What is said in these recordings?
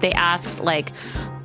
they asked, like,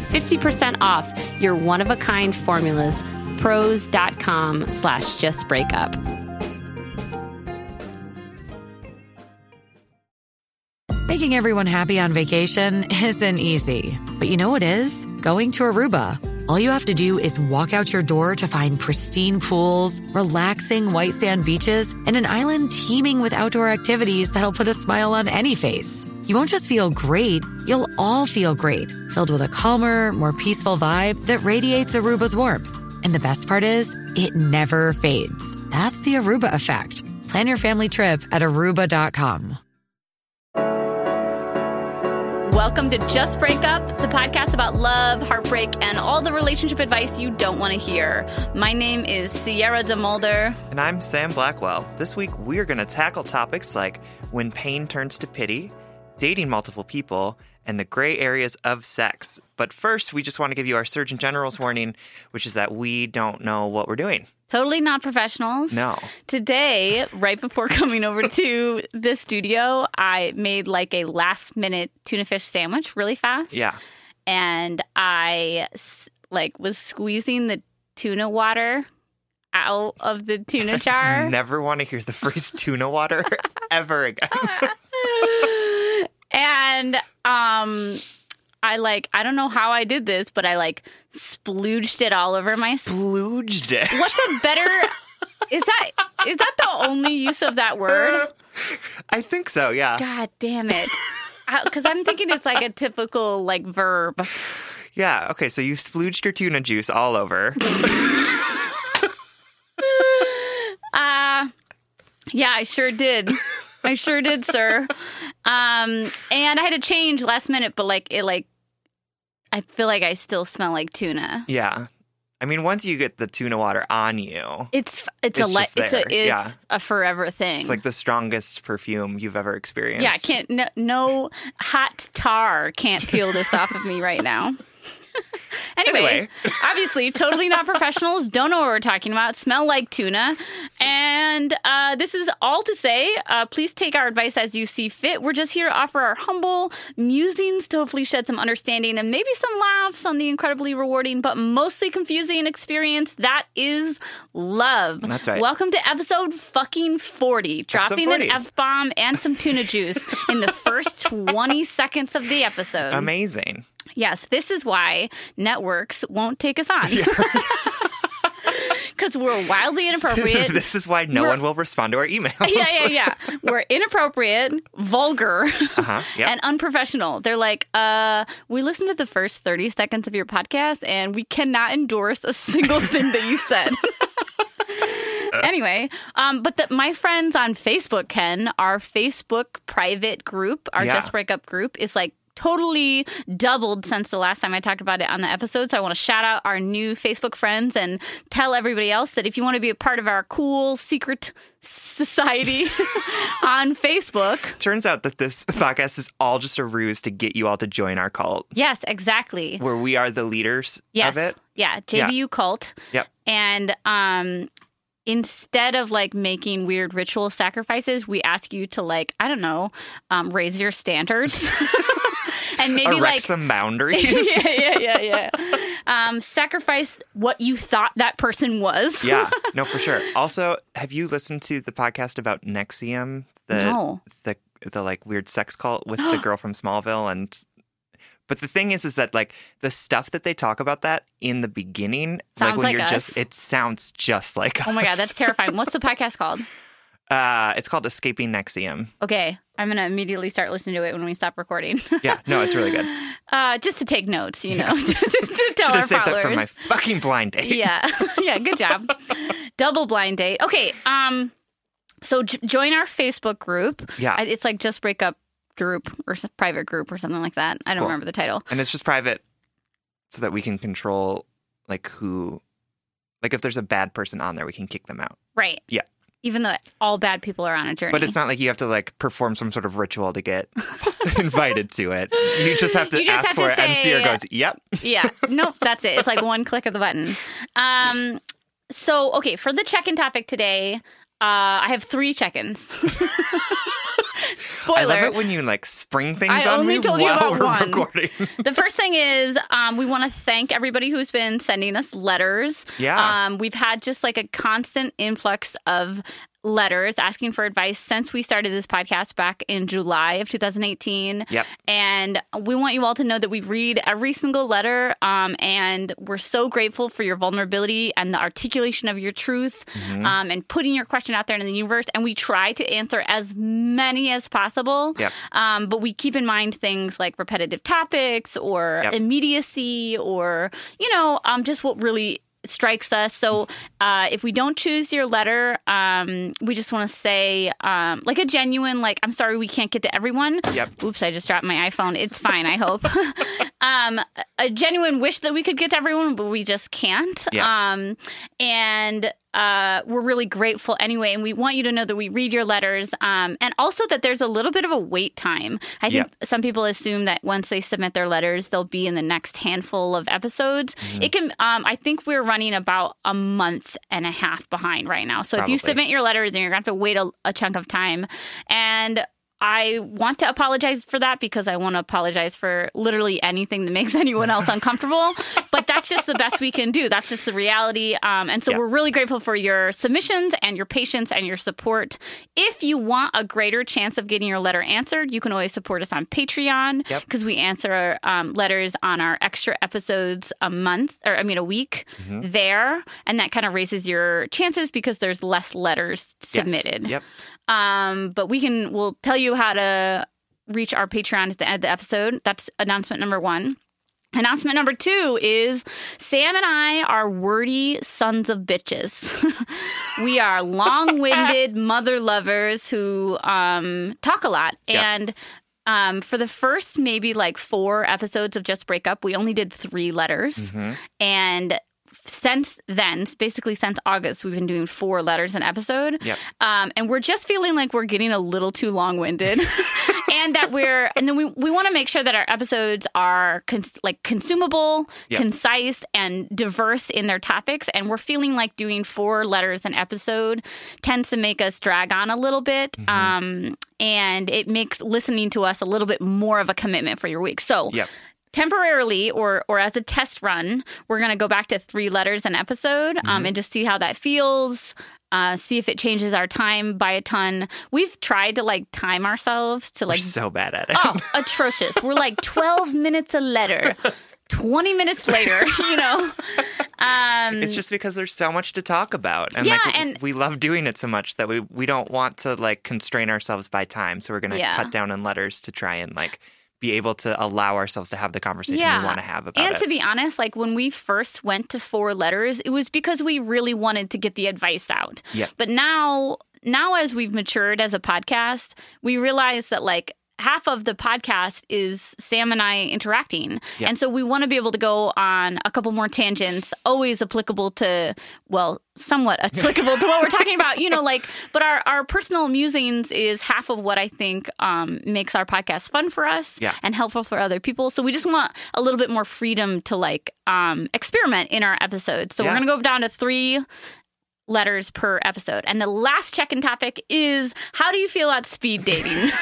50% off your one of a kind formulas. Prose.com slash just break up. Making everyone happy on vacation isn't easy, but you know what is? Going to Aruba. All you have to do is walk out your door to find pristine pools, relaxing white sand beaches, and an island teeming with outdoor activities that'll put a smile on any face. You won't just feel great, you'll all feel great, filled with a calmer, more peaceful vibe that radiates Aruba's warmth. And the best part is, it never fades. That's the Aruba effect. Plan your family trip at aruba.com. Welcome to Just Break Up, the podcast about love, heartbreak, and all the relationship advice you don't want to hear. My name is Sierra DeMulder. And I'm Sam Blackwell. This week, we're going to tackle topics like when pain turns to pity, dating multiple people, and the gray areas of sex. But first, we just want to give you our Surgeon General's warning, which is that we don't know what we're doing. Totally not professionals. No. Today, right before coming over to the studio, I made like a last minute tuna fish sandwich really fast. Yeah. And I like was squeezing the tuna water out of the tuna jar. I never want to hear the phrase tuna water ever again. And um I like I don't know how I did this, but I like splooged it all over my Splooged it. What's a better Is that is that the only use of that word? I think so, yeah. God damn it. Cuz I'm thinking it's like a typical like verb. Yeah, okay, so you splooged your tuna juice all over. Uh yeah, I sure did. I sure did, sir. Um and I had to change last minute, but like it like I feel like I still smell like tuna. yeah. I mean, once you get the tuna water on you, It's it's, It's a le- it's a it's yeah. a forever thing. it's like the strongest perfume you've ever experienced. yeah, I can't no, no hot tar can't peel this off of me right now. Anyway, Anyway. obviously, totally not professionals. Don't know what we're talking about. Smell like tuna, and uh, this is all to say, uh, please take our advice as you see fit. We're just here to offer our humble musings to hopefully shed some understanding and maybe some laughs on the incredibly rewarding but mostly confusing experience that is love. That's right. Welcome to episode fucking 40, dropping 40. an F bomb and some tuna juice in the first 20 seconds of the episode. Amazing. Yes, this is why networks won't take us on. Because we're wildly inappropriate. this is why no We're- one will respond to our emails. yeah, yeah, yeah. We're inappropriate, vulgar, Uh-huh. Yep. and unprofessional. They're like, uh, we listened to the first 30 seconds of your podcast and we cannot endorse a single thing that you said. anyway, um, but the, my friends on Facebook, Ken, our Facebook private group, our Yeah. Just Breakup group, is like totally doubled since the last time I talked about it on the episode. So I want to shout out our new Facebook friends and tell everybody else that if you want to be a part of our cool secret society on Facebook, Turns out that this podcast is all just a ruse to get you all to join our cult, yes, exactly. where we are the leaders Yes. of it. Yeah, JBU cult. Yep. And um instead of like making weird ritual sacrifices, we ask you to like, I don't know, um, raise your standards. and maybe Erect like some boundaries. yeah, yeah, yeah, yeah. Um, sacrifice what you thought that person was. yeah, no, for sure. Also, have you listened to the podcast about NXIVM? The No. the the like weird sex cult with the girl from Smallville and but the thing is is that like the stuff that they talk about that in the beginning Sounds like when like you're us. just it sounds just like Oh my god, that's terrifying. What's the podcast called? uh it's called Escaping NXIVM. Okay, I'm gonna immediately start listening to it when we stop recording. Yeah, no, it's really good. uh, just to take notes, you know, to, to tell Should our have saved followers. that for my fucking blind date. yeah yeah good job double blind date okay um so j- join our facebook group Yeah. It's like just break up group or private group or something like that. I don't Cool. remember the title. And it's just private so that we can control like who like if there's a bad person on there, we can kick them out. right. Yeah. even though all bad people are on a journey. But it's not like you have to like perform some sort of ritual to get invited to it. You just have to just ask have to for it, and say- Sierra goes, "Yep." yeah. Nope. That's it. It's like one click of the button. Um so okay. For the check-in topic today uh i have three check-ins spoiler I love it when you like spring things I on only me told you about one. recording. the first thing is um, we want to thank everybody who's been sending us letters. Yeah. Um, we've had just like a constant influx of letters asking for advice since we started this podcast back in July of 2018. Yep. And we want you all to know that we read every single letter um, and we're so grateful for your vulnerability and the articulation of your truth Mm-hmm. um, and putting your question out there in the universe. And we try to answer as many as possible. Yep. Um, but we keep in mind things like repetitive topics or Yep. immediacy or, you know, um, just what really strikes us. So uh, if we don't choose your letter, um, we just want to say, um, like a genuine, like, I'm sorry we can't get to everyone. Yep. Oops, I just dropped my iPhone. It's fine, I hope. um, a genuine wish that we could get to everyone, but we just can't. Yeah. Um, and uh, we're really grateful anyway. And we want you to know that we read your letters um, and also that there's a little bit of a wait time. I think Yeah. some people assume that once they submit their letters, they'll be in the next handful of episodes. Mm-hmm. It can, um, I think we're running about a month and a half behind right now. So if you submit your letters, then you're going to have to wait a, a chunk of time. And I want to apologize for that because I want to apologize for literally anything that makes anyone else uncomfortable. But that's just the best we can do. That's just the reality. Um, and so Yeah. we're really grateful for your submissions and your patience and your support. If you want a greater chance of getting your letter answered, you can always support us on Patreon Yep. because we answer um, letters on our extra episodes a month or I mean a week Mm-hmm. there, and that kind of raises your chances because there's less letters Yes. submitted. Yep. Um, but we can we'll tell you how to reach our Patreon at the end of the episode. That's announcement number one. Announcement number two is Sam and I are wordy sons of bitches. we are long winded mother lovers who um, talk a lot. Yeah. And um, for the first maybe like four episodes of Just Break Up, we only did three letters. Mm-hmm. And since then, basically since August, we've been doing four letters an episode. Yep. Um, and we're just feeling like we're getting a little too long winded. and that we're and then we we want to make sure that our episodes are cons- like consumable, Yeah. concise, and diverse in their topics. And we're feeling like doing four letters an episode tends to make us drag on a little bit. Mm-hmm. Um, and it makes listening to us a little bit more of a commitment for your week. So Yep. Temporarily or or as a test run, we're going to go back to three letters an episode Mm-hmm. um, and just see how that feels. Uh, see if it changes our time by a ton. We've tried to like time ourselves to We're like so bad at it. oh atrocious. We're like twelve minutes a letter. 20 minutes later, you know. Um, It's just because there's so much to talk about, and Yeah, like and- we love doing it so much that we we don't want to like constrain ourselves by time. So we're gonna Yeah. cut down in letters to try and like be able to allow ourselves to have the conversation we want to have about and it. to be honest, like when we first went to four letters, it was because we really wanted to get the advice out. Yeah. But now, now as we've matured as a podcast, we realize that like half of the podcast is Sam and I interacting. Yeah. And so we want to be able to go on a couple more tangents, always applicable to, well, somewhat applicable to what we're talking about, you know, like, but our, our personal musings is half of what I think um, makes our podcast fun for us Yeah. and helpful for other people. So we just want a little bit more freedom to like um, experiment in our episodes. So we're going to go down to three letters per episode. And the last check in topic is how do you feel about speed dating?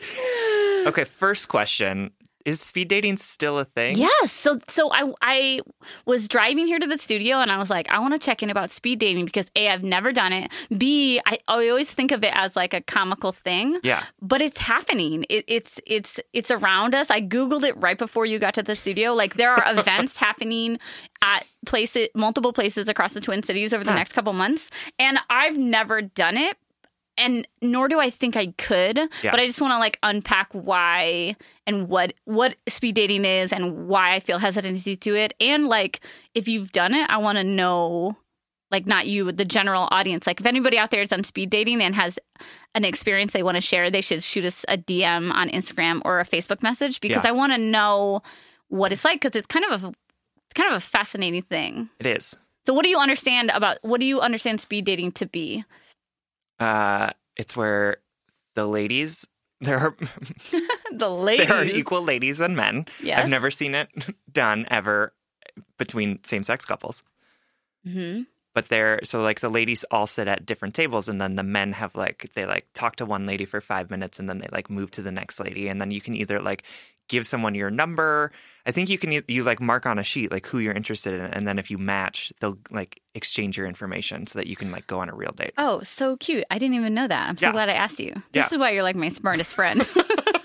okay, first question: Is speed dating still a thing? yes. So so I I was driving here to the studio and I was like, I want to check in about speed dating because A, I've never done it. B, I, I always think of it as like a comical thing. Yeah. but it's happening. It, it's it's it's around us. I googled it right before you got to the studio. Like there are events happening at places, multiple places across the Twin Cities over the Huh. next couple months, and I've never done it. And nor do I think I could, Yeah. but I just want to like unpack why and what what speed dating is and why I feel hesitancy to it. And like if you've done it, I want to know like not you, the general audience. Like if anybody out there has done speed dating and has an experience they want to share, they should shoot us a DM on Instagram or a Facebook message because Yeah. I want to know what it's like because it's kind of a it's kind of a fascinating thing. It is. So what do you understand about what do you understand speed dating to be? Uh, it's where the ladies there are the ladies. there are equal ladies and men. Yes. I've never seen it done ever between same sex couples. hmm But they're so like the ladies all sit at different tables and then the men have like they like talk to one lady for five minutes and then they like move to the next lady and then you can either like give someone your number. I think you can you like mark on a sheet like who you're interested in and then if you match they'll like exchange your information so that you can like go on a real date. Oh, so cute. I didn't even know that. I'm so Yeah. glad I asked you. Yeah. This is why you're like my smartest friend.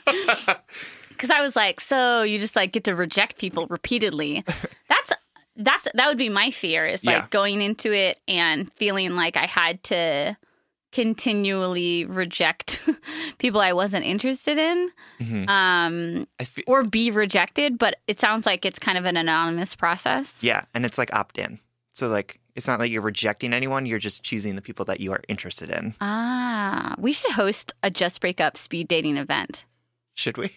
Cuz I was like, so you just like get to reject people repeatedly. That's that's that would be my fear is like Yeah. going into it and feeling like I had to continually reject people I wasn't interested in Mhm. um fe- or be rejected, but it sounds like it's kind of an anonymous process. yeah, and it's like opt in. So like it's not like you're rejecting anyone, you're just choosing the people that you are interested in. Ah, we should host a just break up speed dating event. Should we?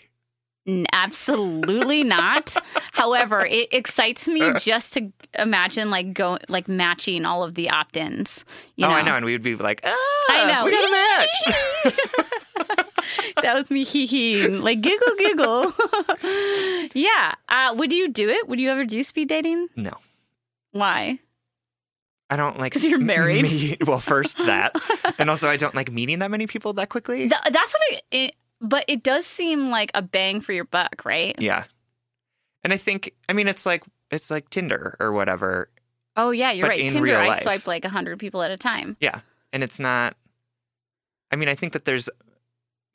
Absolutely not. However, it excites me just to imagine like go like matching all of the opt-ins. You oh, know? I know, and we would be like, ah, I know. we got a match. that was me hee hee like giggle giggle. yeah. Uh, would you do it? Would you ever do speed dating? no, Why? I don't like 'Cause you're married? me- well, first that, and also I don't like meeting that many people that quickly. Th- that's what it, it. But it does seem like a bang for your buck, right? yeah, and I think I mean it's like it's like Tinder or whatever. Oh yeah, you're right. Tinder, I life. swipe like hundred people at a time. Yeah, and it's not. I mean, I think that there's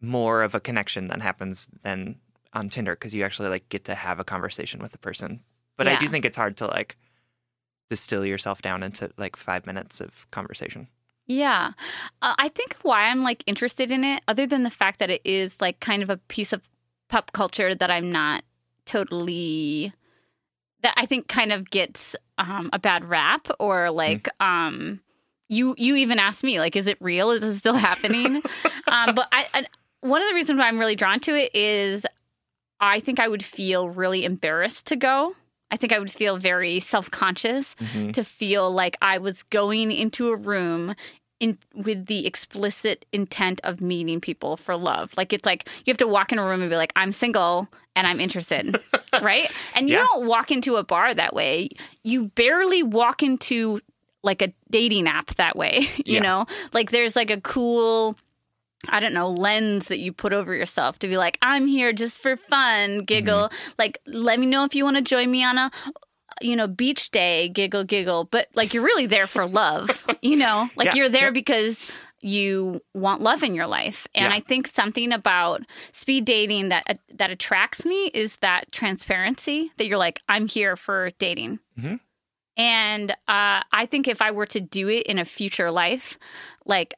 more of a connection that happens than on Tinder because you actually like get to have a conversation with the person. But I do think it's hard to like distill yourself down into like five minutes of conversation. Yeah. Uh, I think why I'm like interested in it, other than the fact that it is like kind of a piece of pop culture that I'm not totally, that I think kind of gets um, a bad rap or like, um, you you even asked me like, is it real? Is it still happening? um, but I, I one of the reasons why I'm really drawn to it is I think I would feel really embarrassed to go. I think I would feel very self conscious Mhm. to feel like I was going into a room in with the explicit intent of meeting people for love. Like it's like you have to walk in a room and be like, I'm single and I'm interested. right? And you Yeah. don't walk into a bar that way. You barely walk into like a dating app that way. You Yeah. know? Like there's like a cool I don't know, lens that you put over yourself to be like, I'm here just for fun, giggle. Mm-hmm. Like, let me know if you want to join me on a, you know, beach day, giggle, giggle. But like, you're really there for love, you know? Like, Yeah, you're there yeah. because you want love in your life. And Yeah. I think something about speed dating that that attracts me is that transparency that you're like, I'm here for dating. Mhm. And uh, I think if I were to do it in a future life, like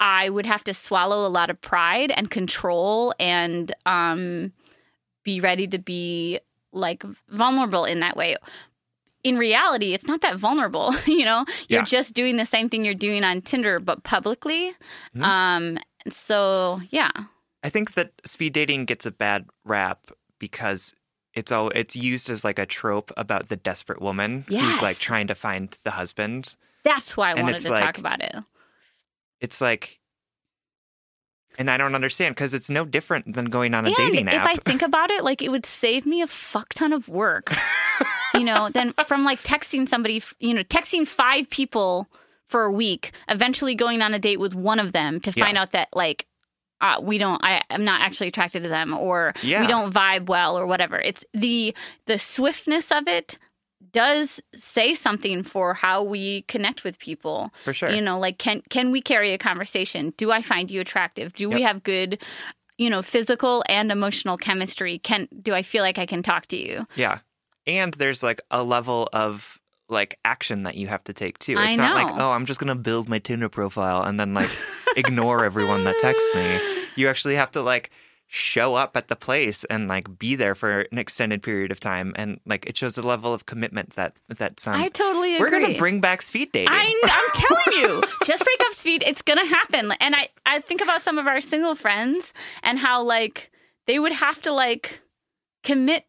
I would have to swallow a lot of pride and control and um, be ready to be like vulnerable in that way. In reality, it's not that vulnerable. you know, you're just doing the same thing you're doing on Tinder, but publicly. Mhm. Um, so yeah, I think that speed dating gets a bad rap because it's all it's used as like a trope about the desperate woman Yes. who's like trying to find the husband. that's why I And wanted to like- talk about it. It's like and I don't understand because it's no different than going on a and dating app. if. I think about it, like it would save me a fuck ton of work, you know, than from like texting somebody, you know, texting five people for a week, eventually going on a date with one of them to find Yeah. out that like uh, we don't, I am not actually attracted to them, or Yeah. we don't vibe well, or whatever. It's the the swiftness of it does say something for how we connect with people. For sure. You know, like can can we carry a conversation? Do I find you attractive? Do we have good, you know, physical and emotional chemistry? Can do I feel like I can talk to you? Yeah. And there's like a level of like action that you have to take too. It's not like, oh, I'm just going to build my Tinder profile and then like ignore everyone that texts me. You actually have to like show up at the place and like be there for an extended period of time and like it shows a level of commitment that that's um, I totally agree. we're going to bring back speed dating. I, I'm telling you, just break up speed. It's gonna happen. And I, I think about some of our single friends and how like they would have to like commit.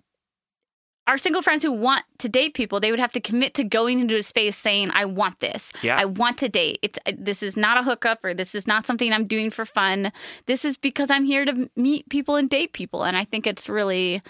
Our single friends who want to date people, they would have to commit to going into a space saying, "I want this. Yeah. I want to date. It's this is not a hookup or this is not something I'm doing for fun. This is because I'm here to meet people and date people." And I think it's really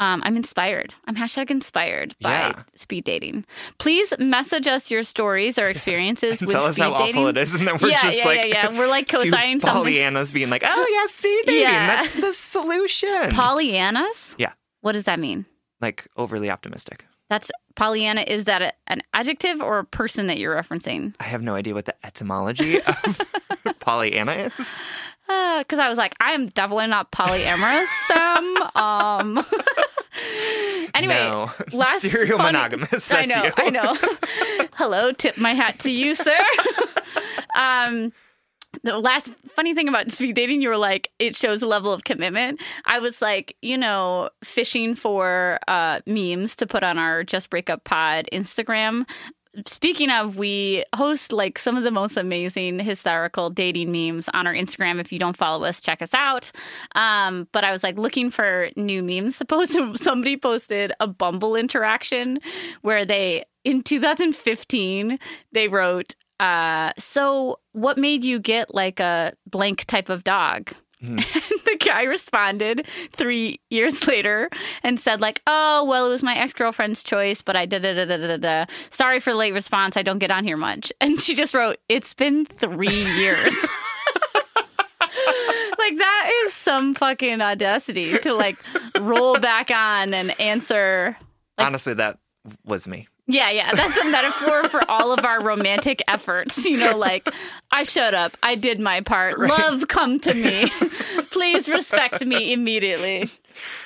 um, I'm inspired. I'm hashtag inspired by Yeah. speed dating. Please message us your stories or experiences with tell us how dating. awful it is and then we're yeah, just yeah, like yeah, yeah. We're like co-signing something. Pollyannas being like, "Oh yeah, speed dating. That's the solution." Pollyannas? Yeah. What does that mean? Like overly optimistic. That's Pollyanna. Is that a, an adjective or a person that you're referencing? I have no idea what the etymology of Pollyanna is. Because I was like, I am definitely not polyamorous. um, um. anyway, no. last serial monogamous. I know, you. I know. Hello, tip my hat to you, sir. um, the last funny thing about speed dating, you were like, it shows a level of commitment. I was like, you know, fishing for uh, memes to put on our Just Breakup Pod Instagram. Speaking of, we host like some of the most amazing hysterical dating memes on our Instagram. If you don't follow us, check us out. Um, but I was like looking for new memes. Supposed somebody posted a Bumble interaction where they in 2015 they wrote, uh, "So what made you get like a blank type of dog?" And the guy responded three years later and said, like, oh, well, it was my ex girlfriend's choice, but I da da da da da da. Sorry for the late response. I don't get on here much. And she just wrote, it's been three years. like, that is some fucking audacity to like roll back on and answer. Honestly, that was me. Yeah, yeah. That's a metaphor for all of our romantic efforts. You know, like, I showed up, I did my part. Love, come to me. Please respect me immediately.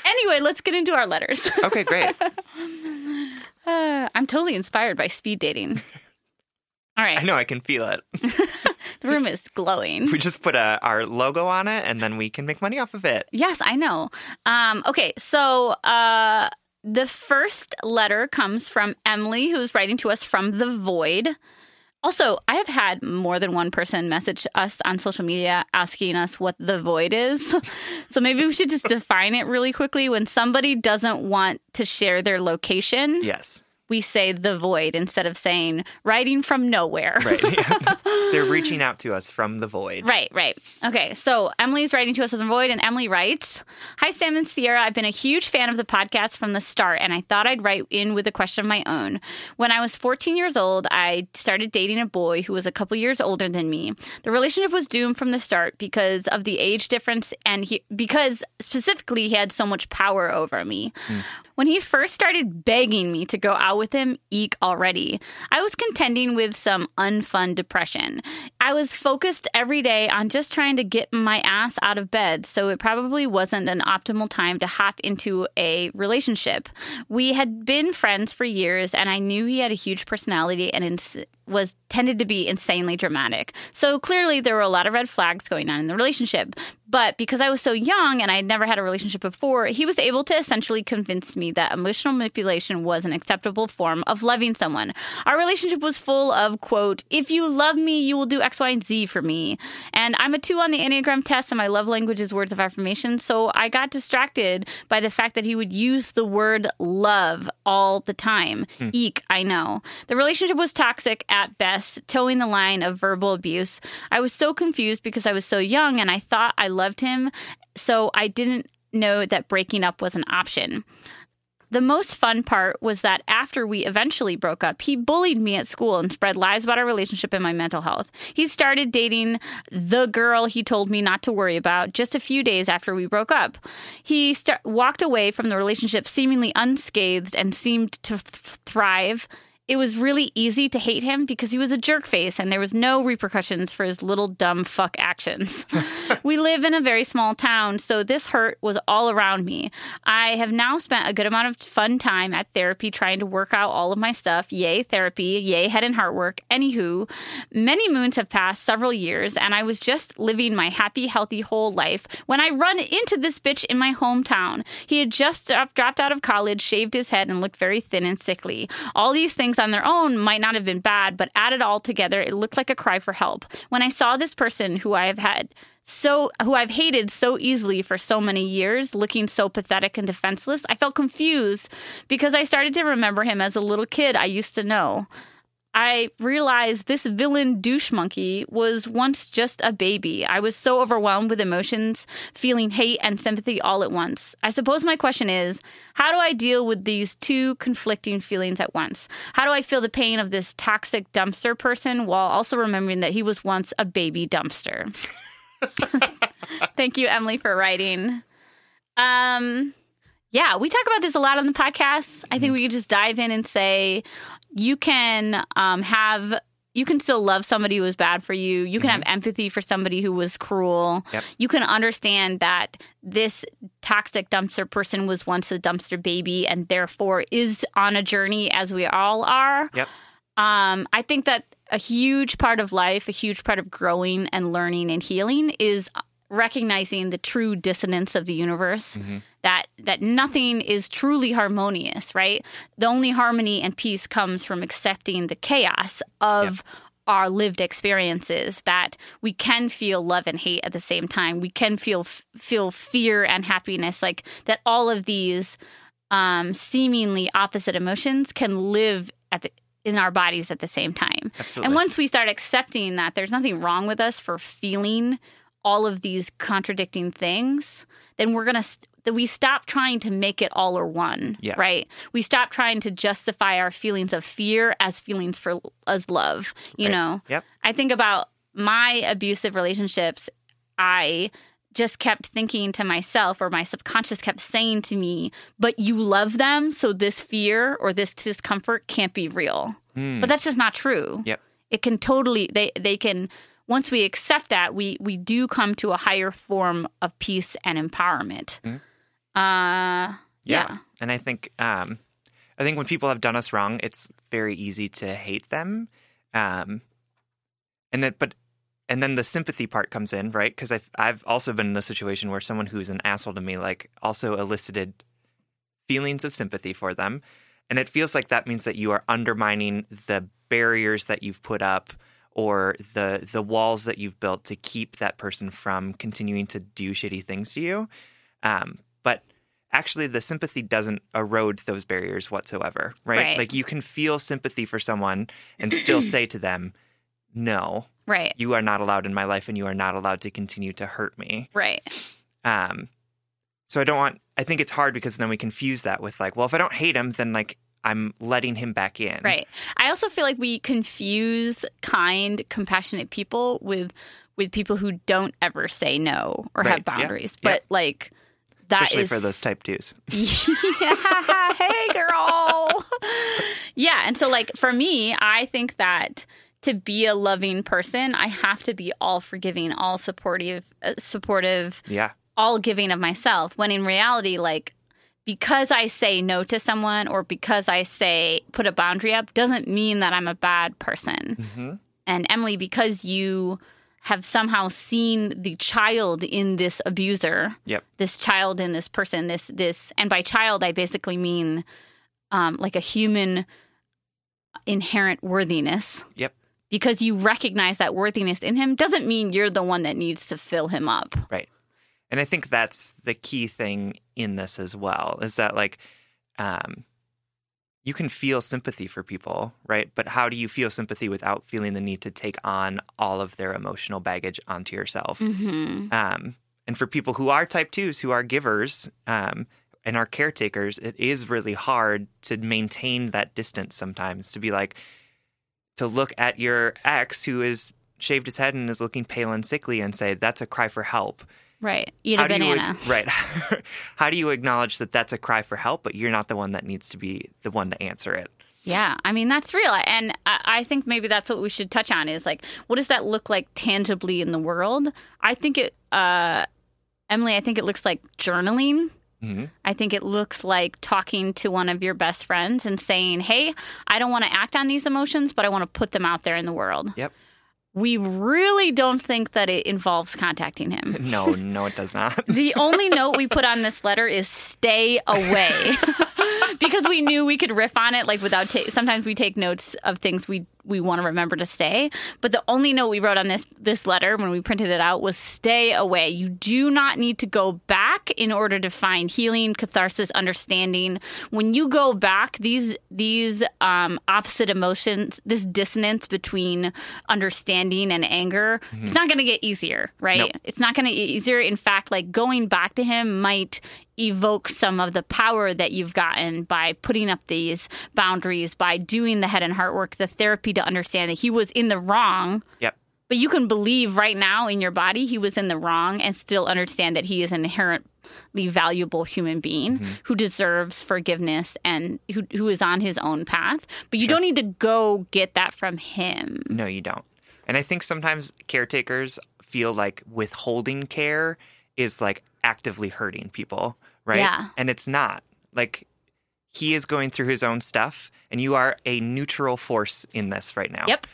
Anyway, let's get into our letters. Okay, great. Uh, I'm totally inspired by speed dating. All right. I know I can feel it. The room is glowing. We just put a, our logo on it and then we can make money off of it. Yes, I know. Um, okay, so uh, the first letter comes from Emily, who's writing to us from the void. Also, I have had more than one person message us on social media asking us what the void is. so maybe we should just define it really quickly. When somebody doesn't want to share their location, Yes. We say the void instead of saying writing from nowhere. Right. They're reaching out to us from the void. Right, right. Okay, so Emily's writing to us from a void, and Emily writes Hi, Sam and Sierra. I've been a huge fan of the podcast from the start, and I thought I'd write in with a question of my own. When I was 14 years old, I started dating a boy who was a couple years older than me. The relationship was doomed from the start because of the age difference, and he, because specifically he had so much power over me. Hmm. When he first started begging me to go out with him, eek already, I was contending with some unfun depression. I was focused every day on just trying to get my ass out of bed, so it probably wasn't an optimal time to hop into a relationship. We had been friends for years, and I knew he had a huge personality and ins- was tended to be insanely dramatic. So clearly, there were a lot of red flags going on in the relationship. But because I was so young and I had never had a relationship before, he was able to essentially convince me that emotional manipulation was an acceptable form of loving someone. Our relationship was full of, quote, if you love me, you will do X, Y, and Z for me. And I'm a two on the Enneagram test, and my love language is words of affirmation. So I got distracted by the fact that he would use the word love all the time. Hmm. Eek, I know. The relationship was toxic at best, towing the line of verbal abuse. I was so confused because I was so young and I thought I loved him, so I didn't know that breaking up was an option. The most fun part was that after we eventually broke up, he bullied me at school and spread lies about our relationship and my mental health. He started dating the girl he told me not to worry about just a few days after we broke up. He st- walked away from the relationship seemingly unscathed and seemed to th- thrive. It was really easy to hate him because he was a jerk face and there was no repercussions for his little dumb fuck actions. we live in a very small town, so this hurt was all around me. I have now spent a good amount of fun time at therapy trying to work out all of my stuff. Yay, therapy. Yay, head and heart work. Anywho, many moons have passed, several years, and I was just living my happy, healthy whole life when I run into this bitch in my hometown. He had just dropped out of college, shaved his head, and looked very thin and sickly. All these things on their own might not have been bad, but added all together, it looked like a cry for help. When I saw this person who I have had so who I've hated so easily for so many years, looking so pathetic and defenseless, I felt confused because I started to remember him as a little kid I used to know. I realized this villain douche monkey was once just a baby. I was so overwhelmed with emotions, feeling hate and sympathy all at once. I suppose my question is how do I deal with these two conflicting feelings at once? How do I feel the pain of this toxic dumpster person while also remembering that he was once a baby dumpster? Thank you, Emily, for writing. Um, yeah, we talk about this a lot on the podcast. I think we could just dive in and say you can um, have you can still love somebody who was bad for you. You can have empathy for somebody who was cruel. Yep. You can understand that this toxic dumpster person was once a dumpster baby and therefore is on a journey as we all are. Yep. Um, I think that a huge part of life, a huge part of growing and learning and healing is recognizing the true dissonance of the universe that that nothing is truly harmonious right the only harmony and peace comes from accepting the chaos of our lived experiences that we can feel love and hate at the same time we can feel feel fear and happiness like that all of these um, seemingly opposite emotions can live at the in our bodies at the same time. Absolutely. And once we start accepting that there's nothing wrong with us for feeling all of these contradicting things, then we're going to that we stop trying to make it all or one, Yeah. right? We stop trying to justify our feelings of fear as feelings for as love, you Right. know. Yep. I think about my abusive relationships. I just kept thinking to myself, or my subconscious kept saying to me, but you love them, so this fear or this discomfort can't be real. Hmm. But that's just not true. Yep. It can totally they they can once we accept that, we we do come to a higher form of peace and empowerment. Uh yeah. And I think um, I think when people have done us wrong, it's very easy to hate them. Um, and then, but and then the sympathy part comes in, right? Because I've I've also been in a situation where someone who's an asshole to me, like, also elicited feelings of sympathy for them, and it feels like that means that you are undermining the barriers that you've put up or the the walls that you've built to keep that person from continuing to do shitty things to you. Um, but actually the sympathy doesn't erode those barriers whatsoever, right? Right. Like you can feel sympathy for someone and still say to them, "No, Right. you are not allowed in my life and you are not allowed to continue to hurt me." Right. Um so I don't want I think it's hard because then we confuse that with like, well, if I don't hate him, then like I'm letting him back in. Right. I also feel like we confuse kind, compassionate people with with people who don't ever say no or Right. have boundaries. Yeah. But like that Especially is- for those type twos. yeah, hey girl. yeah, and so like for me, I think that to be a loving person, I have to be all forgiving, all supportive, uh, supportive, Yeah. all giving of myself. When in reality, like because I say no to someone or because I say put a boundary up doesn't mean that I'm a bad person. hmm And Emily, because you have somehow seen the child in this abuser, Yep. this child in this person, this this, and by child I basically mean um, like a human inherent worthiness. Yep. Because you recognize that worthiness in him doesn't mean you're the one that needs to fill him up. Right. And I think that's the key thing in this as well is that like um you can feel sympathy for people, right? But how do you feel sympathy without feeling the need to take on all of their emotional baggage onto yourself? hmm Um and for people who are type 2s who are givers um and are caretakers, it is really hard to maintain that distance sometimes to be like to look at your ex who is shaved his head and is looking pale and sickly and say that's a cry for help Right. Eat a do you banana. right. How do you acknowledge that that's a cry for help, but you're not the one that needs to be the one to answer it? Yeah, I mean that's real, and I, think maybe that's what we should touch on is like, what does that look like tangibly in the world? I think it, uh, Emily, I think it looks like journaling. hmm I think it looks like talking to one of your best friends and saying, "Hey, I don't want to act on these emotions, but I want to put them out there in the world." Yep. We really don't think that it involves contacting him. No, no, it does not. The only note we put on this letter is stay away. because we knew we could riff on it like without ta- sometimes we take notes of things we we want to remember to stay but the only note we wrote on this this letter when we printed it out was stay away. You do not need to go back in order to find healing catharsis understanding. When you go back these these um, opposite emotions this dissonance between understanding and anger it's not going to get easier right? Nope. it's not going to get easier. In fact like going back to him might evoke some of the power that you've gotten by putting up these boundaries by doing the head and heart work the therapy to understand that he was in the wrong. Yep. but you can believe right now in your body he was in the wrong and still understand that he is an inherently valuable human being mm-hmm. who deserves forgiveness and who, who is on his own path. But you don't need to go get that from him. No, you don't. And I think sometimes caretakers feel like withholding care is like actively hurting people, right? Yeah. And it's not. Like he is going through his own stuff and you are a neutral force in this right now. yep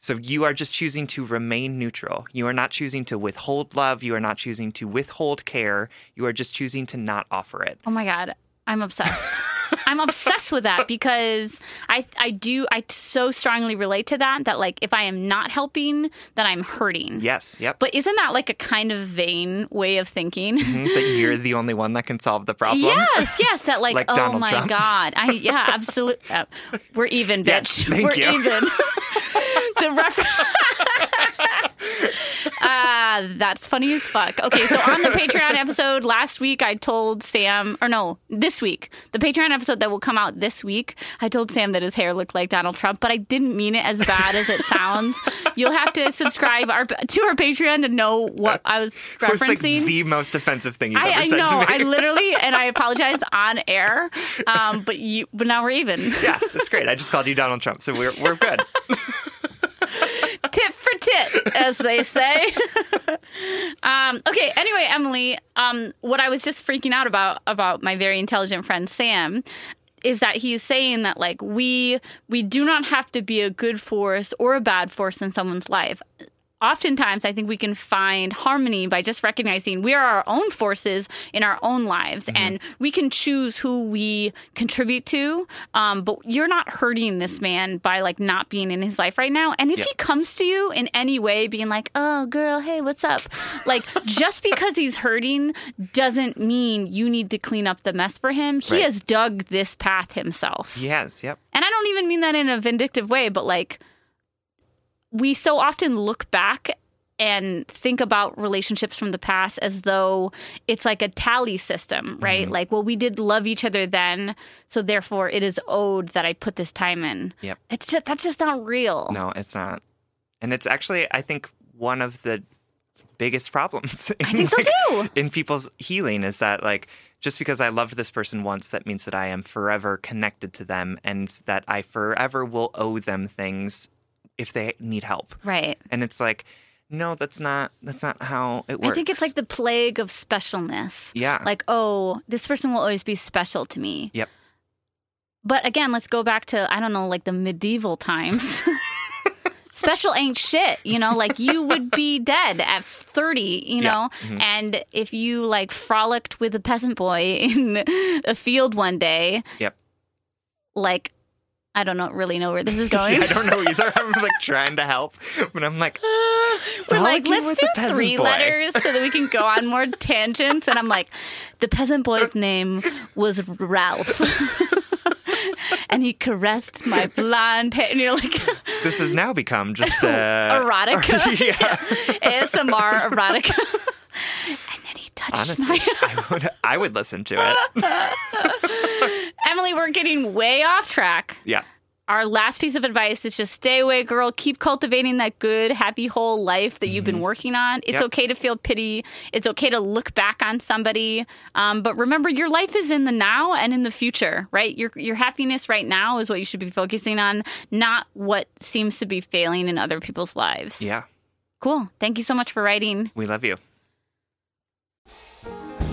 So you are just choosing to remain neutral. You are not choosing to withhold love. You are not choosing to withhold care. You are just choosing to not offer it. Oh my god, I'm obsessed. I'm obsessed with that because I I do I so strongly relate to that that like if I am not helping, then I'm hurting. Yes. Yep. But isn't that like a kind of vain way of thinking? Mhm, that you're the only one that can solve the problem. Yes, yes, that like, Like oh Donald my Trump. god, I yeah, absolutely, uh, we're even, Yes, bitch. thank we're you. even. the reference. Ah, that's funny as fuck. Okay, so on the Patreon episode last week, I told Sam, or no, this week, the Patreon episode that will come out this week, I told Sam that his hair looked like Donald Trump, but I didn't mean it as bad as it sounds. You'll have to subscribe our, to our Patreon to know what I was It was like referencing. the most offensive thing you've I, ever I said know. to me. I literally, and I apologize on air. Um, but you, but now we're even. yeah, that's great. I just called you Donald Trump, so we're we're good. tit, as they say. um, okay. Anyway, Emily, um, what I was just freaking out about about my very intelligent friend Sam is that he's saying that like we we do not have to be a good force or a bad force in someone's life. Oftentimes I think we can find harmony by just recognizing we are our own forces in our own lives Mm-hmm. and we can choose who we contribute to. Um, but you're not hurting this man by like not being in his life right now. And if Yep. he comes to you in any way being like, oh, girl, hey, what's up? Like, just because he's hurting doesn't mean you need to clean up the mess for him. He Right. has dug this path himself. Yes, yep. And I don't even mean that in a vindictive way, but like we so often look back and think about relationships from the past as though it's like a tally system, right? Mm-hmm. Like, well, we did love each other then, so therefore it is owed that I put this time in. Yep. It's just that's just not real. No, it's not. And it's actually, I think, one of the biggest problems. In, I think so too. In people's healing is that, like, just because I loved this person once, that means that I am forever connected to them and that I forever will owe them things if they need help. Right. And it's like, no, that's not that's not how it works. I think it's like the plague of specialness. Yeah. Like, oh, this person will always be special to me. Yep. But again, let's go back to I don't know, like the medieval times. Special ain't shit, you know, like you would be dead at 30, you know? Mm-hmm. And if you like frolicked with a peasant boy in a field one day, Yep. like I don't know really know where this is going. I don't know either. I'm like trying to help, but I'm like, We're like, let's do three boy. letters so that we can go on more tangents. And I'm like, the peasant boy's name was Ralph. and he caressed my blonde hair. And you're like, This has now become just uh, erotica. yeah. ASMR erotica. Honestly. I would I would listen to it. Emily, we're getting way off track. Yeah. Our last piece of advice is just stay away, girl. Keep cultivating that good, happy, whole life that you've been working on. It's Yep. okay to feel pity. It's okay to look back on somebody. Um, but remember, your life is in the now and in the future, right? Your your happiness right now is what you should be focusing on, not what seems to be failing in other people's lives. Yeah. Cool. Thank you so much for writing. We love you.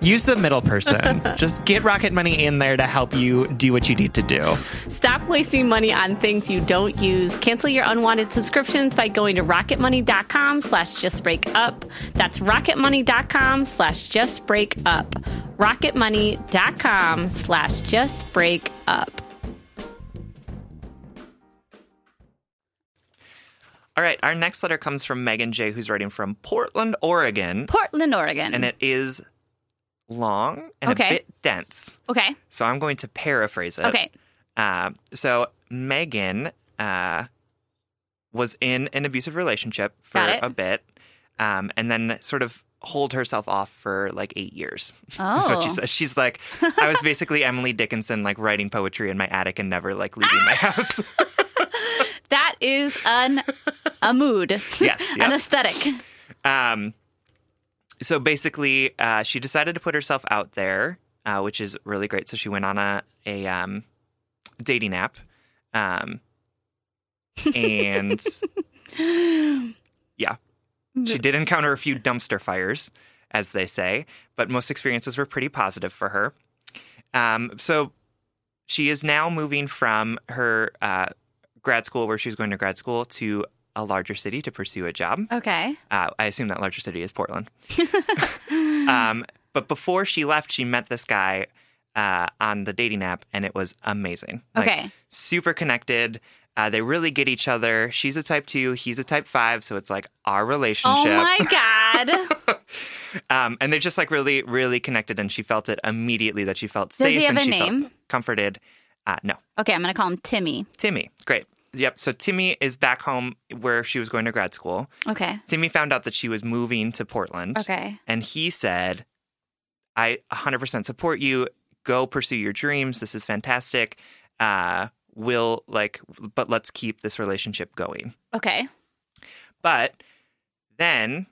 use the middle person. just get Rocket Money in there to help you do what you need to do. Stop wasting money on things you don't use. Cancel your unwanted subscriptions by going to rocketmoney.com slash justbreakup. That's rocketmoney.com slash justbreakup. rocketmoney.com slash justbreakup. All right, our next letter comes from Megan J, who's writing from Portland, Oregon, Portland, Oregon. and it is long and Okay. a bit dense. okay. So I'm going to paraphrase it. Okay. Uh, so Megan uh, was in an abusive relationship for a bit, um, and then sort of hold herself off for like eight years. Oh. That's what she says. She's like, I was basically Emily Dickinson, like writing poetry in my attic and never like leaving my house. That is an a mood. Yes, An aesthetic. Um, so basically, uh, she decided to put herself out there, uh, which is really great. So she went on a a um, dating app, um, and yeah, she did encounter a few dumpster fires, as they say, but most experiences were pretty positive for her. Um, so she is now moving from her uh, grad school, where she's going to grad school, to a larger city to pursue a job. Okay. Uh, I assume that larger city is Portland. um, but before she left, she met this guy uh, on the dating app, and it was amazing. Like, Okay. super connected. Uh, they really get each other. She's a type two, he's a type five, so it's like our relationship. Oh my god. Um, and they're just like really, really connected, and she felt it immediately that she felt Does safe he have and a she name? felt comforted. Uh, no, Okay, I'm gonna call him Timmy. Timmy, great. Yep. So Timmy is back home where she was going to grad school. Okay. Timmy found out that she was moving to Portland. Okay. And he said, I 100% support you. Go pursue your dreams. This is fantastic. Uh, we'll like, but let's keep this relationship going. Okay. But then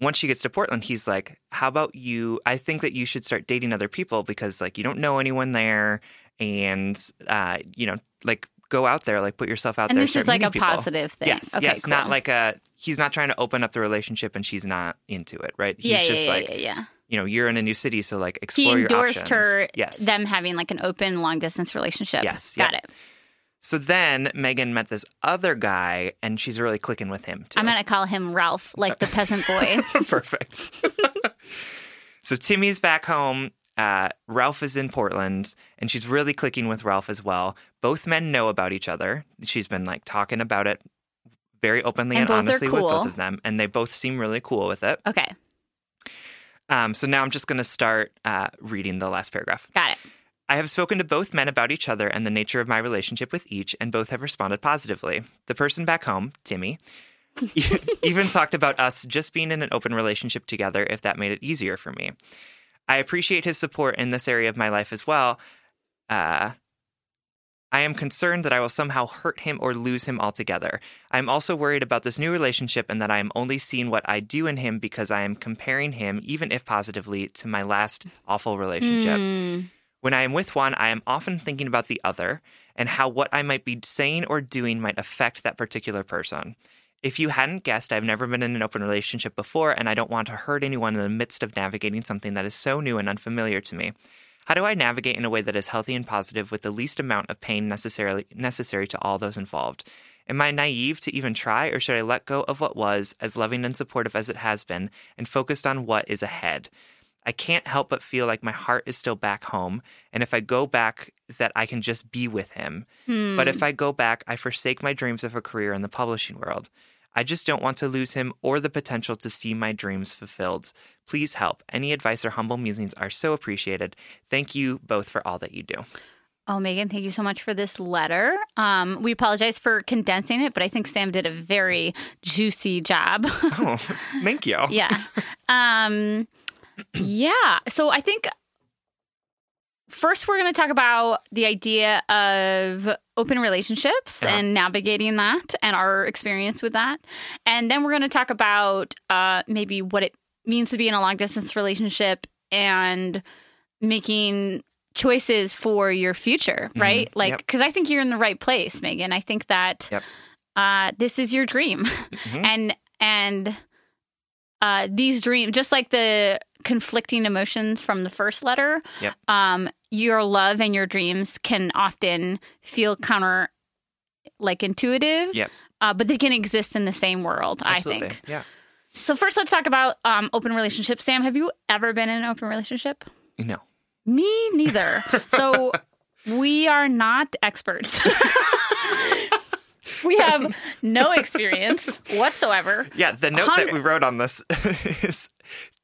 once she gets to Portland, he's like, How about you? I think that you should start dating other people because, like, you don't know anyone there. And, uh, you know, like, go out there, like, put yourself out And there. this start is like a people. positive thing. Yes. Okay, yes. Not like a, he's not trying to open up the relationship and she's not into it, right? He's yeah, just yeah, like, yeah, yeah. you know, you're in a new city, so like He explore your endorsed options. her Yes. them having like an open long distance relationship. Yes, Got yep. it. so then Megan met this other guy, and she's really clicking with him too. I'm gonna call him Ralph, like the peasant boy. Perfect. so Timmy's back home. Uh, Ralph is in Portland, and she's really clicking with Ralph as well. Both men know about each other. She's been like talking about it very openly And and, honestly with both of them, and they both seem really cool with it. okay. Um, so now I'm just going to start uh, reading the last paragraph. Got it. I have spoken to both men about each other and the nature of my relationship with each, and both have responded positively. The person back home, Timmy, even talked about us just being in an open relationship together if that made it easier for me. I appreciate his support in this area of my life as well. Uh, I am concerned that I will somehow hurt him or lose him altogether. I am also worried about this new relationship and that I am only seeing what I do in him because I am comparing him, even if positively, to my last awful relationship. Hmm. When I am with one, I am often thinking about the other and how what I might be saying or doing might affect that particular person. If you hadn't guessed, I've never been in an open relationship before, and I don't want to hurt anyone in the midst of navigating something that is so new and unfamiliar to me. How do I navigate in a way that is healthy and positive with the least amount of pain necessarily necessary to all those involved? Am I naive to even try, or should I let go of what was, as loving and supportive as it has been, and focused on what is ahead? I can't help but feel like my heart is still back home, and if I go back, that I can just be with him. But if hmm. I go back, I forsake my dreams of a career in the publishing world. I just don't want to lose him or the potential to see my dreams fulfilled. Please help. Any advice or humble musings are so appreciated. Thank you both for all that you do. Oh, Megan, thank you so much for this letter. Um, we apologize for condensing it, but I think Sam did a very juicy job. Oh, thank you. yeah. Um, yeah. So I think first we're going to talk about the idea of open relationships Yeah. and navigating that and our experience with that. And then we're going to talk about uh, maybe what it means to be in a long distance relationship and making choices for your future, right? Like, Yep. because I think you're in the right place, Megan. I think that Yep. uh, this is your dream. Mhm. and and uh, these dreams, just like the conflicting emotions from the first letter, Yep. um, your love and your dreams can often feel counter, like intuitive. Yep. Uh, but they can exist in the same world. Absolutely. I think. Yeah. So first, let's talk about um, open relationships. Sam, have you ever been in an open relationship? No. Me neither. so we are not experts. we have no experience whatsoever. Yeah. The note Hundred- that we wrote on this is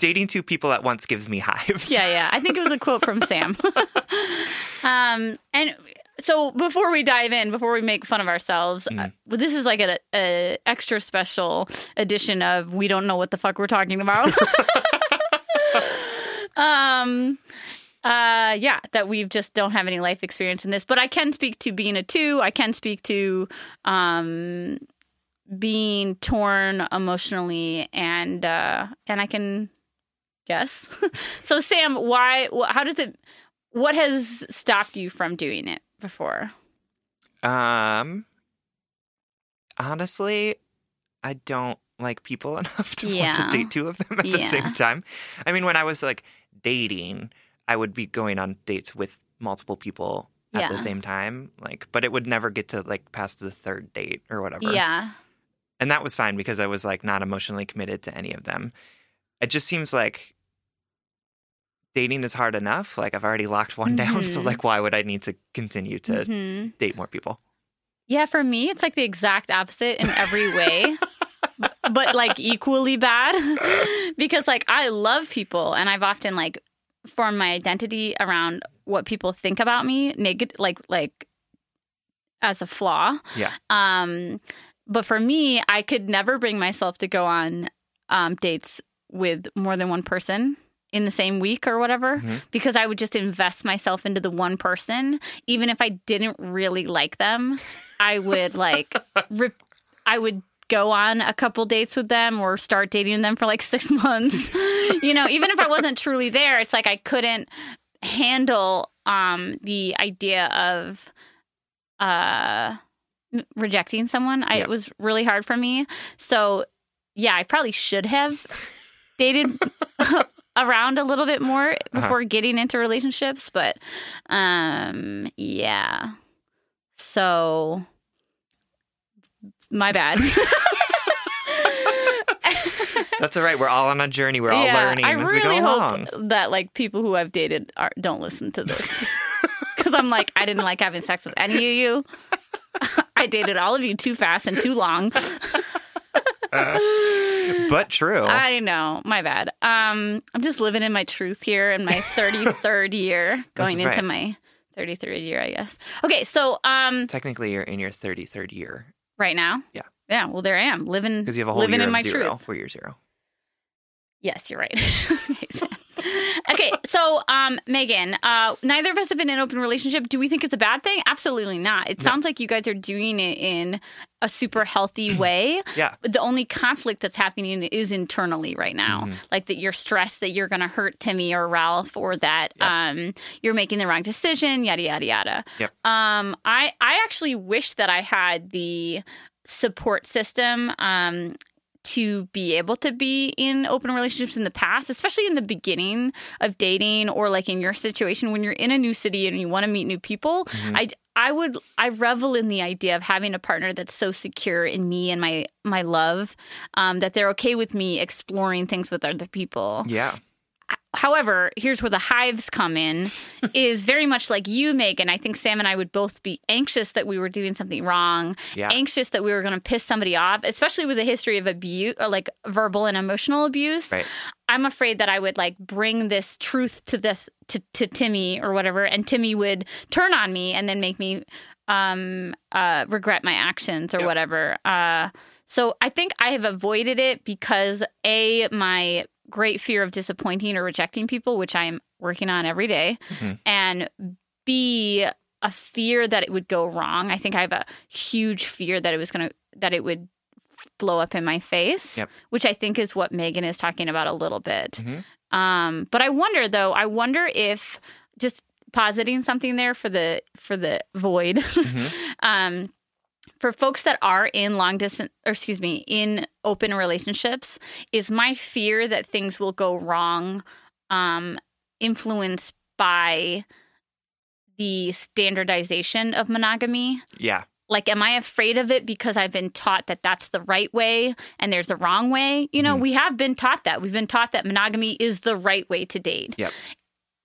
dating two people at once gives me hives. Yeah, yeah. I think it was a quote from Sam. um, and so before we dive in, before we make fun of ourselves, uh, well, this is like a, a extra special edition of we don't know what the fuck we're talking about. um, uh, yeah, that we just don't have any life experience in this, but I can speak to being a two. I can speak to um being torn emotionally and uh and I can guess. so Sam, why how does it what has stopped you from doing it before? Um. Honestly, I don't like people enough to want to date two of them at the same time. I mean, when I was like dating, I would be going on dates with multiple people at Yeah. the same time, like, but it would never get to like past the third date or whatever. Yeah. and that was fine because I was like not emotionally committed to any of them. It just seems like dating is hard enough. Like I've already locked one down, so Mhm. like why would I need to continue to Mhm. date more people? Yeah, for me it's like the exact opposite in every way. but like equally bad because like I love people and I've often like formed my identity around what people think about me negative like like as a flaw. Yeah. Um but for me, I could never bring myself to go on um dates with more than one person in the same week or whatever Mhm. because I would just invest myself into the one person even if I didn't really like them. I would like rip I would go on a couple dates with them or start dating them for like six months. you know, even if I wasn't truly there, it's like I couldn't handle um the idea of uh rejecting someone. I, Yeah. it was really hard for me. So yeah, I probably should have dated around a little bit more before getting into relationships, but um yeah. So my bad. That's all right. We're all on a journey. We're all learning I as really we go hope along. that like people who I've dated are, don't listen to this because I'm like I didn't like having sex with any of you. I dated all of you too fast and too long. But true. I know, my bad. Um, I'm just living in my truth here in my 33rd year, going into right. my 33rd year, I guess. Okay, so um, Technically, you're in your 33rd year right now, Yeah. yeah. Well, there I am living because you have a whole living year in my zero. truth. Where you're zero. Yes, you're right. okay, so, um, Megan, uh, neither of us have been in an open relationship. Do we think it's a bad thing? Absolutely not. It sounds like you guys are doing it in a super healthy way. Yeah. The only conflict that's happening is internally right now. Mhm. Like that you're stressed that you're going to hurt Timmy or Ralph or that Yep. um, you're making the wrong decision, yada, yada, yada. Yep. Um, I, I actually wish that I had the support system um, to be able to be in open relationships in the past, especially in the beginning of dating or like in your situation when you're in a new city and you want to meet new people. Mhm. I I would I revel in the idea of having a partner that's so secure in me and my my love um, that they're okay with me exploring things with other people. Yeah. However, here's where the hives come in is very much like you, Megan. I think Sam and I would both be anxious that we were doing something wrong, Yeah. anxious that we were going to piss somebody off, especially with a history of abuse or like verbal and emotional abuse. Right. I'm afraid that I would like bring this truth to this to, to Timmy or whatever, and Timmy would turn on me and then make me um uh regret my actions or Yep. whatever. Uh so I think I have avoided it because a my great fear of disappointing or rejecting people, which I'm working on every day, Mhm. and B, a fear that it would go wrong. I think I have a huge fear that it was to, that it would blow up in my face, Yep. which I think is what Megan is talking about a little bit. Mhm. Um, but I wonder though, I wonder if just positing something there for the for the void. Mhm. um for folks that are in long distance or excuse me, in open relationships, is my fear that things will go wrong um influenced by the standardization of monogamy Yeah. Like am i afraid of it because i've been taught that that's the right way and there's the wrong way you know Mhm. we have been taught that we've been taught that monogamy is the right way to date Yep.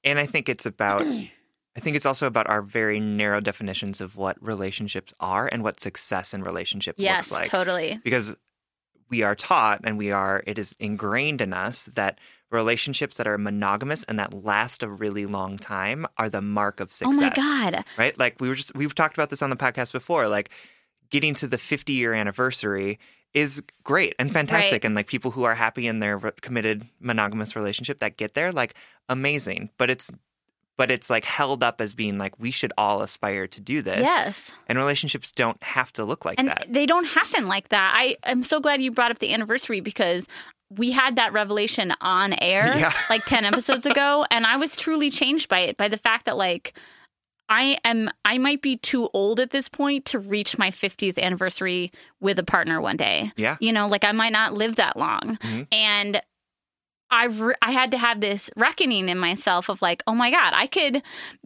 And I think it's about I think it's also about our very narrow definitions of what relationships are and what success in relationship yes looks like. totally Because we are taught and we are it is ingrained in us that relationships that are monogamous and that last a really long time are the mark of success. oh my god right? Like we were just we've talked about this on the podcast before. Like getting to the 50 year anniversary is great and fantastic, Right. and like people who are happy in their committed monogamous relationship that get there, like amazing. But it's but it's like held up as being like we should all aspire to do this. yes And relationships don't have to look like and that. they don't happen like that i am so glad you brought up the anniversary because we had that revelation on air Yeah. like 10 episodes ago and i was truly changed by it by the fact that like I am I might be too old at this point to reach my 50th anniversary with a partner one day. Yeah. You know, like I might not live that long. Mhm. And I've re- I had to have this reckoning in myself of like, oh my god, I could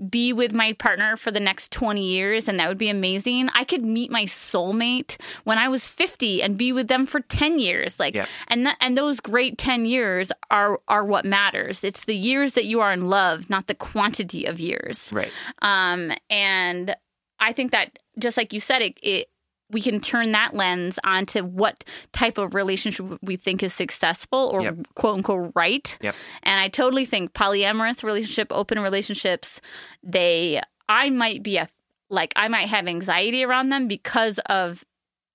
be with my partner for the next 20 years and that would be amazing. I could meet my soulmate when I was 50 and be with them for 10 years. Like Yeah. and that, and those great 10 years are are what matters. It's the years that you are in love, not the quantity of years. Right. Um, and I think that just like you said, it, it we can turn that lens onto what type of relationship we think is successful or Yep. quote unquote right. Yep. And I totally think polyamorous relationship, open relationships, they I might be a like I might have anxiety around them because of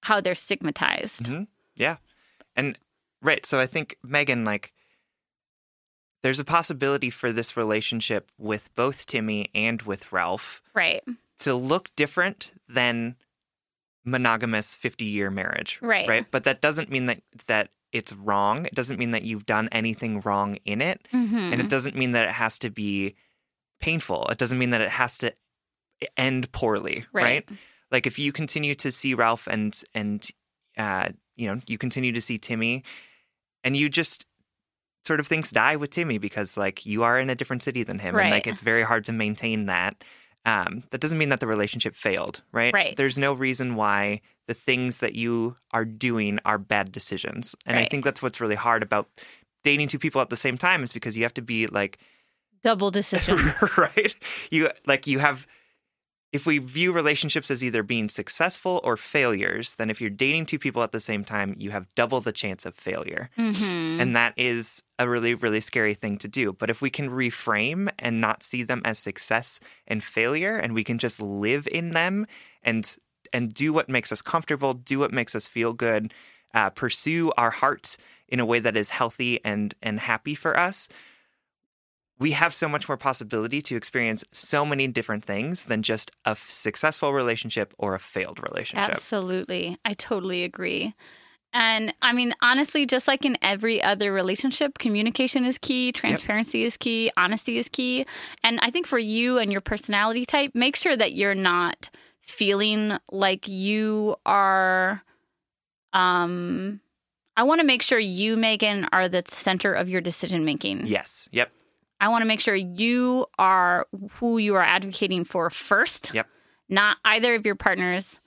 how they're stigmatized. Mhm. Yeah. And right. So I think Megan, like, there's a possibility for this relationship with both Timmy and with Ralph Right. to look different than monogamous 50 year marriage. Right. Right. But that doesn't mean that, that it's wrong. It doesn't mean that you've done anything wrong in it. Mhm. And it doesn't mean that it has to be painful. It doesn't mean that it has to end poorly. Right. right? like if you continue to see Ralph and and uh, you know you continue to see Timmy, and you just sort of things die with Timmy because like you are in a different city than him, and like it's very hard to maintain that. Um, that doesn't mean that the relationship failed, right? Right. There's no reason why the things that you are doing are bad decisions, and I think that's what's really hard about dating two people at the same time is because you have to be like Double decision. right you like you have if we view relationships as either being successful or failures then if you're dating two people at the same time you have double the chance of failure. Hmm and that is a really really scary thing to do. But if we can reframe and not see them as success and failure and we can just live in them and and do what makes us comfortable do what makes us feel good uh, pursue our hearts in a way that is healthy and and happy for us we have so much more possibility to experience so many different things than just a successful relationship or a failed relationship Absolutely. I totally agree. And I mean, honestly, just like in every other relationship, communication is key, transparency is key, honesty is key. And I think for you and your personality type, make sure that you're not feeling like you are um I want to make sure you, Megan, are the center of your decision making. yes yep I want to make sure you are who you are advocating for first. Yep. Not either of your partners,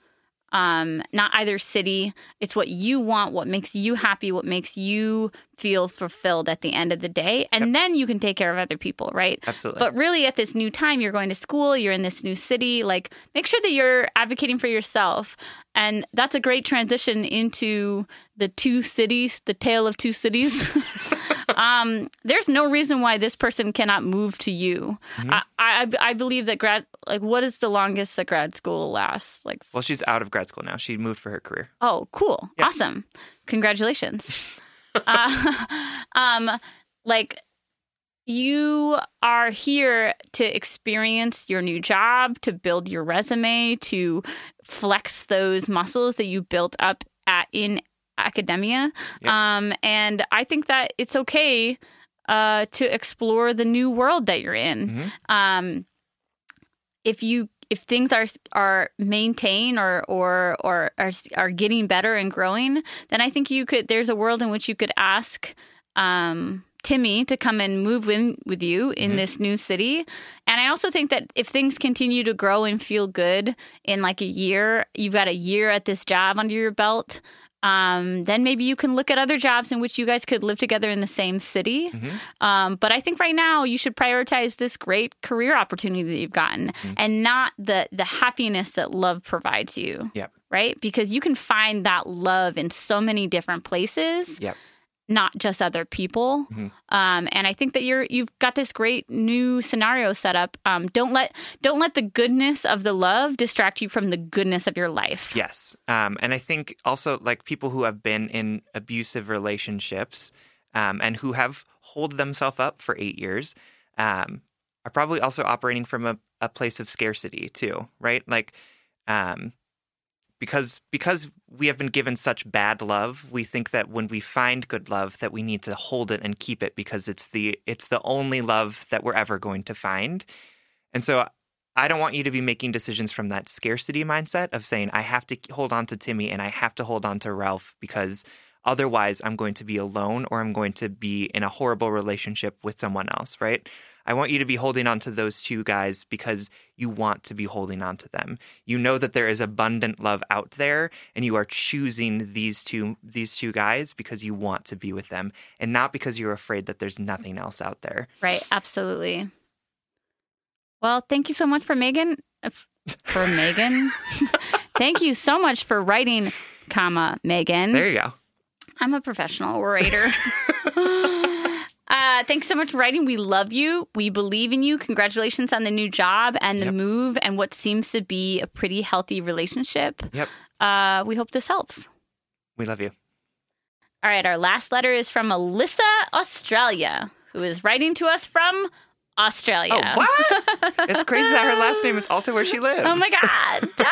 um, not either city. It's what you want, what makes you happy, what makes you feel fulfilled at the end of the day. And then you can take care of other people, right? absolutely But really, at this new time, you're going to school, you're in this new city. Like, make sure that you're advocating for yourself. And that's a great transition into the two cities, the tale of two cities. um, there's no reason why this person cannot move to you. I, I, I believe that grad, like, what is the longest that grad school lasts? Like, well she's out of grad school now she moved for her career Oh, cool. Awesome. Congratulations. uh, um, like you are here to experience your new job, to build your resume, to flex those muscles that you built up at in academia. Yep. Um, and I think that it's okay uh, to explore the new world that you're in. Mhm. Um, if you if things are are maintained or or or are are getting better and growing, then I think you could. There's a world in which you could ask um, Timmy to come and move in with you in this new city. And I also think that if things continue to grow and feel good in like a year, you've got a year at this job under your belt. Um, then maybe you can look at other jobs in which you guys could live together in the same city. Um, but I think right now you should prioritize this great career opportunity that you've gotten and not the the happiness that love provides you. Yep. Right? Because you can find that love in so many different places Yep. Not just other people. Mhm. Um, and I think that you're you've got this great new scenario set up. Um, don't let don't let the goodness of the love distract you from the goodness of your life. Yes. Um, and I think also like people who have been in abusive relationships um, and who have holed themselves up for eight years um, are probably also operating from a, a place of scarcity too, right? Like, um, because because we have been given such bad love, we think that when we find good love, that we need to hold it and keep it because it's the it's the only love that we're ever going to find. And so I don't want you to be making decisions from that scarcity mindset of saying, I have to hold on to Timmy and I have to hold on to Ralph because otherwise I'm going to be alone or I'm going to be in a horrible relationship with someone else, right? I want you to be holding on to those two guys because you want to be holding on to them. You know that there is abundant love out there and you are choosing these two these two guys because you want to be with them and not because you're afraid that there's nothing else out there. Right. Absolutely. Well, thank you so much for Megan. uh, For Megan, thank you so much for writing, comma Megan. There you go. I'm a professional orator. Uh, thanks so much for writing. We love you. We believe in you. Congratulations on the new job and the Yep. move and what seems to be a pretty healthy relationship. Yep. Uh, we hope this helps. We love you. All right, our last letter is from Alyssa, Australia, who is writing to us from Australia. Oh, what? it's crazy that her last name is also where she lives. Oh my God.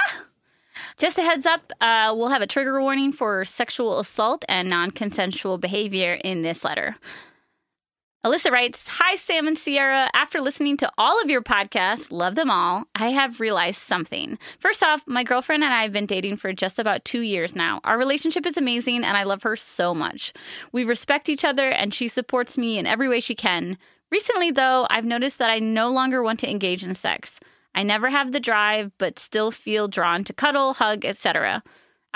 Just a heads up, uh, we'll have a trigger warning for sexual assault and non consensual behavior in this letter. Alyssa writes Hi, Sam and Sierra. After listening to all of your podcasts, love them all, I have realized something. First off, my girlfriend and I have been dating for just about two years now. Our relationship is amazing and I love her so much. We respect each other and she supports me in every way she can. Recently, though, I've noticed that I no longer want to engage in sex. I never have the drive, but still feel drawn to cuddle, hug, etc.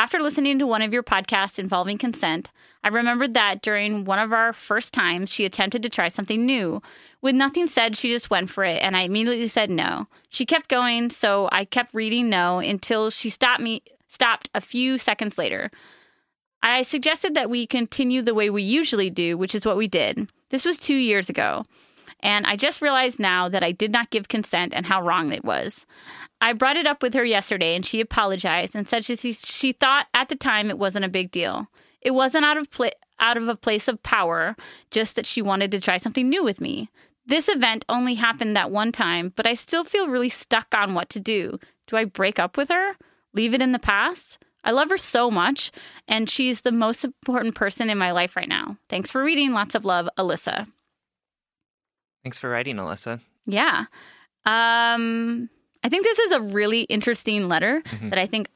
After listening to one of your podcasts involving consent, I remembered that during one of our first times, she attempted to try something new. With nothing said, she just went for it, and I immediately said no. She kept going, so I kept reading no until she stopped me stopped a few seconds later. I suggested that we continue the way we usually do, which is what we did. This was two years ago. And I just realized now that I did not give consent and how wrong it was. I brought it up with her yesterday and she apologized and said she, she thought at the time it wasn't a big deal. It wasn't out of out of a place of power, just that she wanted to try something new with me. This event only happened that one time, but I still feel really stuck on what to do. Do I break up with her? Leave it in the past? I love her so much, and she's the most important person in my life right now. Thanks for reading. Lots of love, Alyssa. Thanks for writing, Alyssa. Yeah. Um, I think this is a really interesting letter Mhm. that I think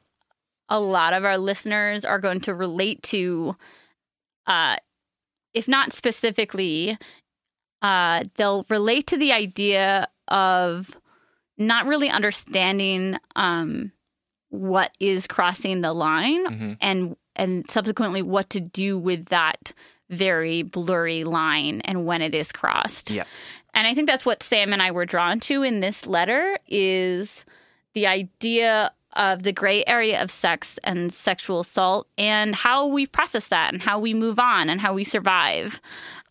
a lot of our listeners are going to relate to. Uh, if not specifically, uh, they'll relate to the idea of not really understanding um, what is crossing the line hmm and and subsequently what to do with that very blurry line and when it is crossed. Yeah. And I think that's what Sam and I were drawn to in this letter is the idea of the gray area of sex and sexual assault and how we process that and how we move on and how we survive.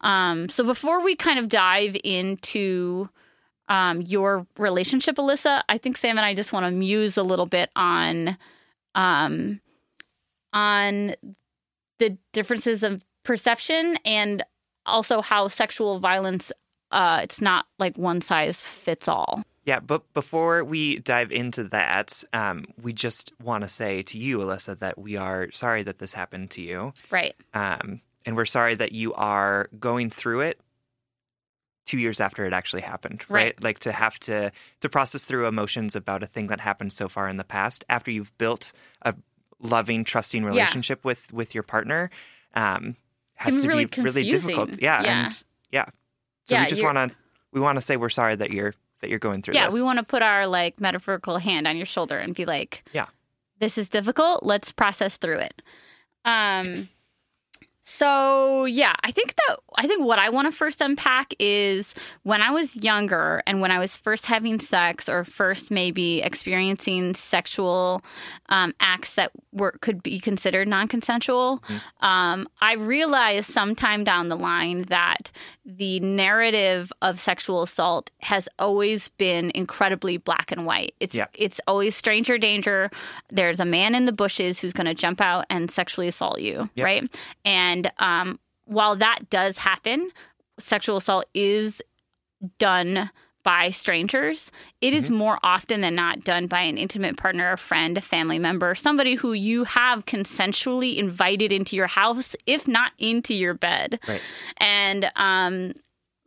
Um, so before we kind of dive into um, your relationship, Alyssa, I think Sam and I just want to muse a little bit on um, on the differences of perception and also how sexual violence uh, it's not like one size fits all. Yeah, but before we dive into that, um, we just want to say to you, Alyssa, that we are sorry that this happened to you. Right. Um, and we're sorry that you are going through it two years after it actually happened, right? Right. Like to have to to process through emotions about a thing that happened so far in the past after you've built a loving, trusting relationship with with your partner, um, has to be be really really difficult. Yeah, Yeah. and yeah. So Yeah, we just want to we want to say we're sorry that you're that you're going through Yeah, this. we want to put our like metaphorical hand on your shoulder and be like, Yeah. this is difficult. Let's process through it." Um so yeah, I think that I think what I want to first unpack is when I was younger and when I was first having sex or first maybe experiencing sexual um, acts that were could be considered non-consensual. Um, I realized sometime down the line that the narrative of sexual assault has always been incredibly black and white. It's Yeah. it's always stranger danger. There's a man in the bushes who's going to jump out and sexually assault you, Yep. right? And um, while that does happen, sexual assault is done by strangers. It is more often than not done by an intimate partner, a friend, a family member, somebody who you have consensually invited into your house, if not into your bed. Right. And um,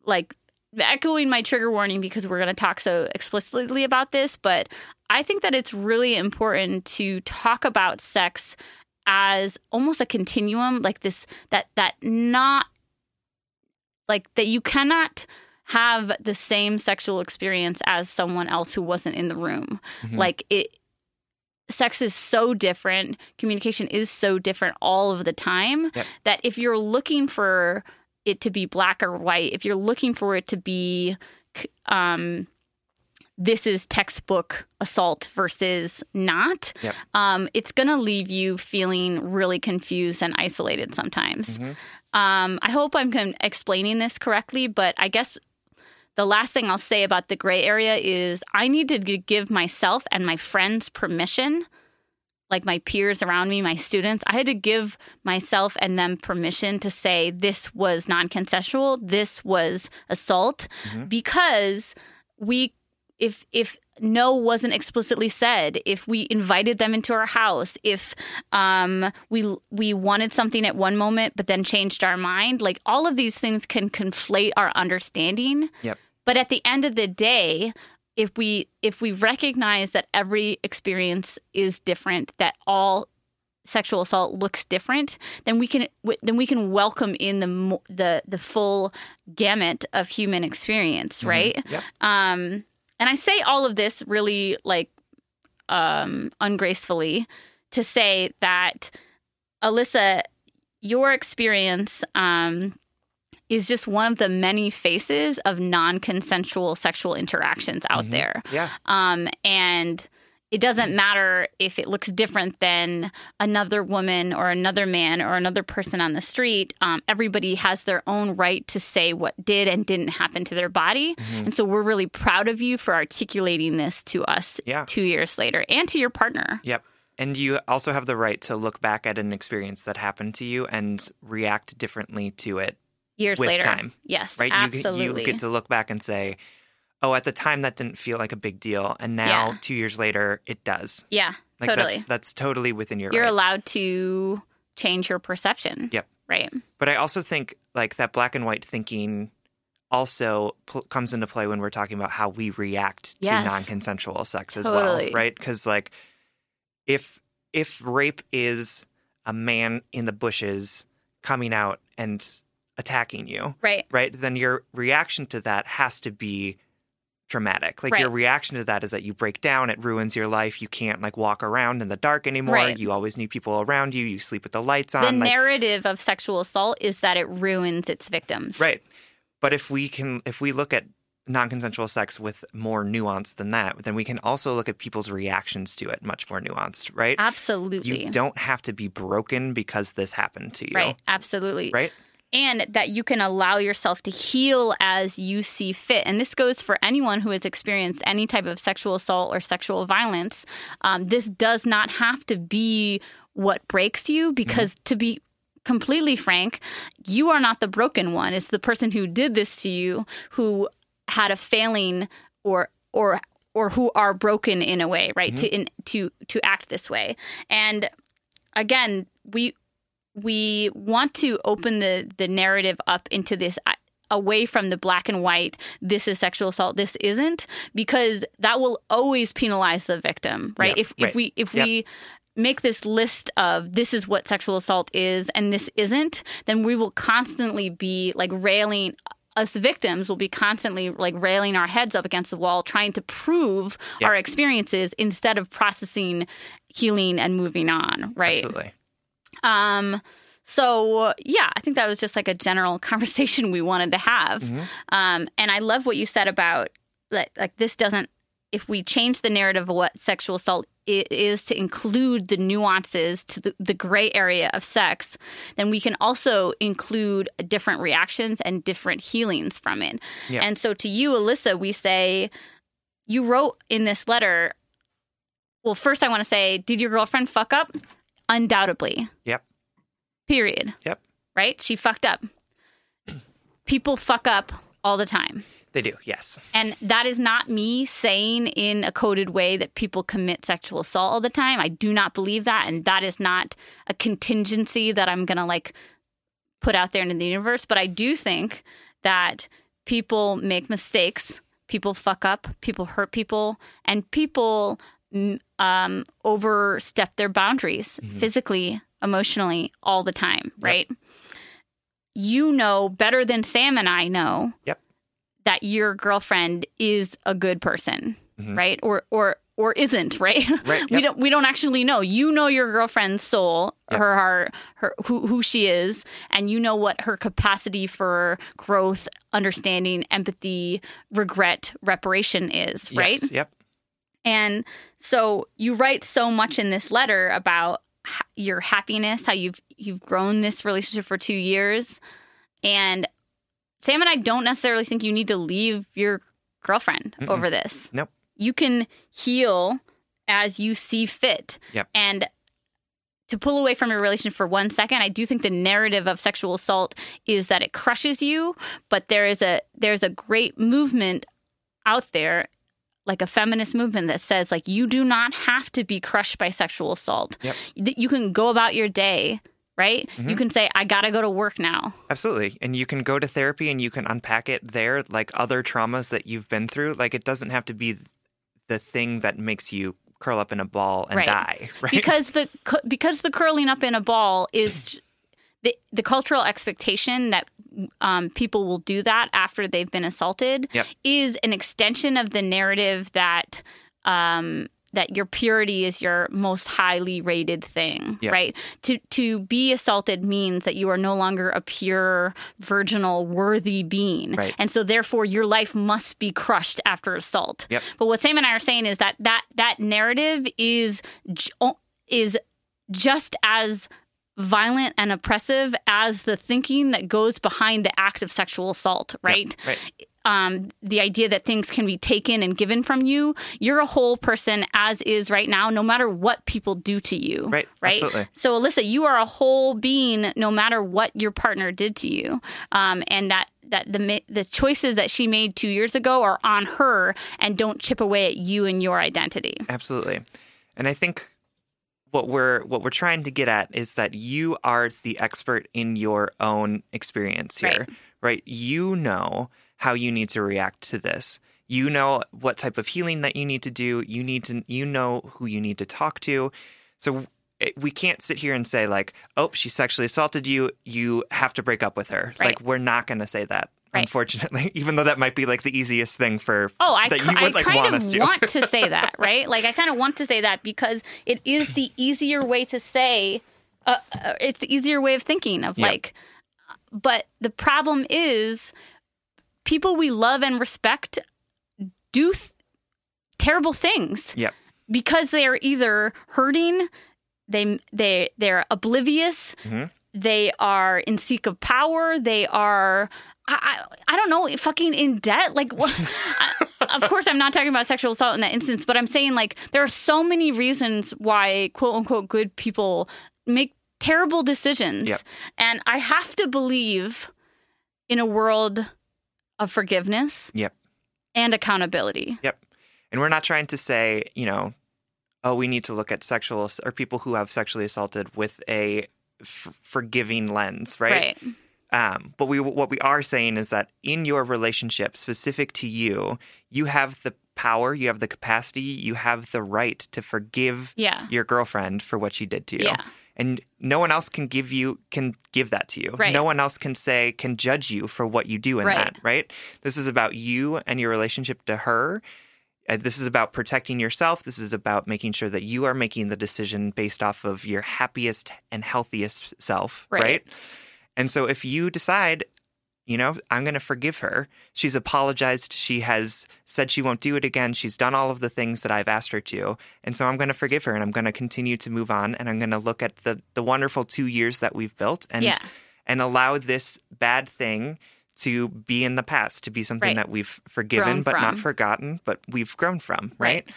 like echoing my trigger warning because we're going to talk so explicitly about this, but I think that it's really important to talk about sex as almost a continuum, like this that that not like that you cannot have the same sexual experience as someone else who wasn't in the room. Mhm. Like it sex is so different, communication is so different all of the time Yep. that if you're looking for it to be black or white, if you're looking for it to be um this is textbook assault versus not. Yep. Um, it's going to leave you feeling really confused and isolated sometimes. Mhm. Um, I hope I'm explaining this correctly, but I guess the last thing I'll say about the gray area is I need to give myself and my friends permission, like my peers around me, my students. I had to give myself and them permission to say this was non consensual, this was assault, Mhm. because we if if no wasn't explicitly said if we invited them into our house if um we we wanted something at one moment but then changed our mind like all of these things can conflate our understanding Yep. but at the end of the day if we if we recognize that every experience is different that all sexual assault looks different then we can w- then we can welcome in the the the full gamut of human experience right Yep. um, and I say all of this really like um, ungracefully to say that Alyssa, your experience um, is just one of the many faces of non-consensual sexual interactions out Mhm. there. Yeah. Um, and it doesn't matter if it looks different than another woman or another man or another person on the street. Um, everybody has their own right to say what did and didn't happen to their body. And so we're really proud of you for articulating this to us Yeah. two years later and to your partner. Yep. And you also have the right to look back at an experience that happened to you and react differently to it, Years later. time, Yes, right? You absolutely. You, get to look back and say, "Oh, at the time that didn't feel like a big deal, and now Yeah. 2 years later it does." yeah, Like totally. that's that's totally within your You're right. allowed to change your perception. Yep. Right. But I also think like that black and white thinking also pl- comes into play when we're talking about how we react to Yes. non-consensual sex as Totally. well, right? Cuz like if if rape is a man in the bushes coming out and attacking you, Right. right? Then your reaction to that has to be traumatic. Like your reaction to that is that you break down, it ruins your life. You can't like walk around in the dark anymore. Right. You always need people around you. You sleep with the lights on. The like- narrative of sexual assault is that it ruins its victims. Right. But if we can if we look at non-consensual sex with more nuance than that, then we can also look at people's reactions to it much more nuanced, right? Absolutely. You don't have to be broken because this happened to you. Right. Absolutely. Right? And that you can allow yourself to heal as you see fit. And this goes for anyone who has experienced any type of sexual assault or sexual violence. Um, this does not have to be what breaks you because to be completely frank, you are not the broken one. It's the person who did this to you who had a failing or or or who are broken in a way, right? To in, to to act this way. And again, we we want to open the the narrative up into this uh, away from the black and white this is sexual assault this isn't because that will always penalize the victim right Yeah, if if right. we if Yep. we make this list of this is what sexual assault is and this isn't then we will constantly be like railing us victims will be constantly like railing our heads up against the wall trying to prove Yeah. our experiences instead of processing healing and moving on right Absolutely. Um, so yeah, I think that was just like a general conversation we wanted to have. Mm-hmm. Um, and I love what you said about like, like this doesn't. If we change the narrative of what sexual assault is to include the nuances to the, the gray area of sex, then we can also include different reactions and different healings from it. Yeah. And so to you, Alyssa, we say you wrote in this letter. Well, first I want to say, did your girlfriend fuck up? Undoubtedly. Yep. Period. Yep. Right? She fucked up. People fuck up all the time. They do. Yes. And that is not me saying in a coded way that people commit sexual assault all the time. I do not believe that. And that is not a contingency that I'm going to like put out there into the universe. But I do think that people make mistakes, people fuck up, people hurt people, and people um, overstep their boundaries physically, emotionally, all the time, right? You know better than Sam and I know Yep. that your girlfriend is a good person, Mhm. right? Or or or isn't, right? Right, we don't we don't actually know. You know your girlfriend's soul, Yep. her heart, her who who she is, and you know what her capacity for growth, understanding, empathy, regret, reparation is, right? Yep. And so you write so much in this letter about your happiness, how you've you've grown this relationship for 2 years. And Sam and I don't necessarily think you need to leave your girlfriend Mm-mm. over this. Nope. You can heal as you see fit. Yep. And to pull away from your relationship for one second, I do think the narrative of sexual assault is that it crushes you, but there is a there's a great movement out there like a feminist movement that says like you do not have to be crushed by sexual assault. Yep. You can go about your day, right? Mm-hmm. You can say I got to go to work now. Absolutely. And you can go to therapy and you can unpack it there, like other traumas that you've been through. Like it doesn't have to be the thing that makes you curl up in a ball and Right. die, right? because the because the curling up in a ball is the the cultural expectation that um, people will do that after they've been assaulted Yep. is an extension of the narrative that um, that your purity is your most highly rated thing, right? To to be assaulted means that you are no longer a pure, virginal, worthy being, Right. and so therefore your life must be crushed after assault. Yep. But what Sam and I are saying is that that that narrative is is just as violent and oppressive as the thinking that goes behind the act of sexual assault, right? right. Um, the idea that things can be taken and given from you. You're a whole person as is right now, no matter what people do to you. Right. Right. Absolutely. So, Alyssa, you are a whole being, no matter what your partner did to you, um, and that that the the choices that she made two years ago are on her, and don't chip away at you and your identity. Absolutely. And I think what we're what we're trying to get at is that you are the expert in your own experience here. Right. right? You know how you need to react to this. You know what type of healing that you need to do. You need to you know who you need to talk to. So it, we can't sit here and say like, "Oh, she sexually assaulted you. You have to break up with her." Right. Like we're not going to say that. Right. Unfortunately, even though that might be like the easiest thing for Oh, I, that you would I like kind want of to. want to say that, right? Like, I kind of want to say that because it is the easier way to say, uh, uh, it's the easier way of thinking of Yeah. like, but the problem is people we love and respect do th- terrible things Yep. because they are either hurting, they they they're oblivious, Mhm. they are in seek of power, they are I, I, I don't know, fucking in debt. Like, what? I, of course, I'm not talking about sexual assault in that instance, but I'm saying like there are so many reasons why quote unquote good people make terrible decisions. Yep. And I have to believe in a world of forgiveness Yep. and accountability. Yep. And we're not trying to say, you know, oh, we need to look at sexual or people who have sexually assaulted with a f- forgiving lens, right? right? Um, but we what we are saying is that in your relationship, specific to you, you have the power, you have the capacity, you have the right to forgive Yeah. your girlfriend for what she did to you. Yeah. And no one else can give you can give that to you. Right. No one else can say can judge you for what you do in Right. that, right? This is about you and your relationship to her. Uh, this is about protecting yourself. This is about making sure that you are making the decision based off of your happiest and healthiest self, Right. right? And so if you decide, you know, I'm going to forgive her. She's apologized. She has said she won't do it again. She's done all of the things that I've asked her to. And so I'm going to forgive her and I'm going to continue to move on and I'm going to look at the the wonderful 2 years that we've built and Yeah. and allow this bad thing to be in the past, to be something Right. that we've forgiven Grown but not forgotten, but we've grown from, right? Right.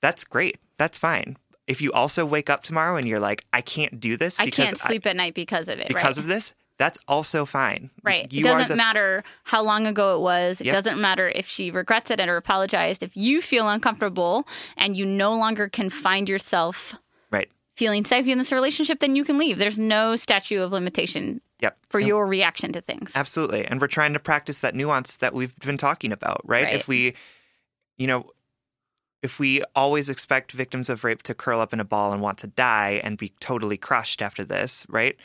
That's great. That's fine. If you also wake up tomorrow and you're like, I can't do this I can't sleep at night because of it. Right? Because right? of this, that's also fine. Right. You it doesn't the- matter how long ago it was. It Yep. doesn't matter if she regrets it and or apologized. If you feel uncomfortable and you no longer can find yourself Right. feeling safe in this relationship, then you can leave. There's no statute of limitation Yep. for And- your reaction to things. Absolutely. And we're trying to practice that nuance that we've been talking about, right? Right. If we, you know, if we always expect victims of rape to curl up in a ball and want to die and be totally crushed after this, right?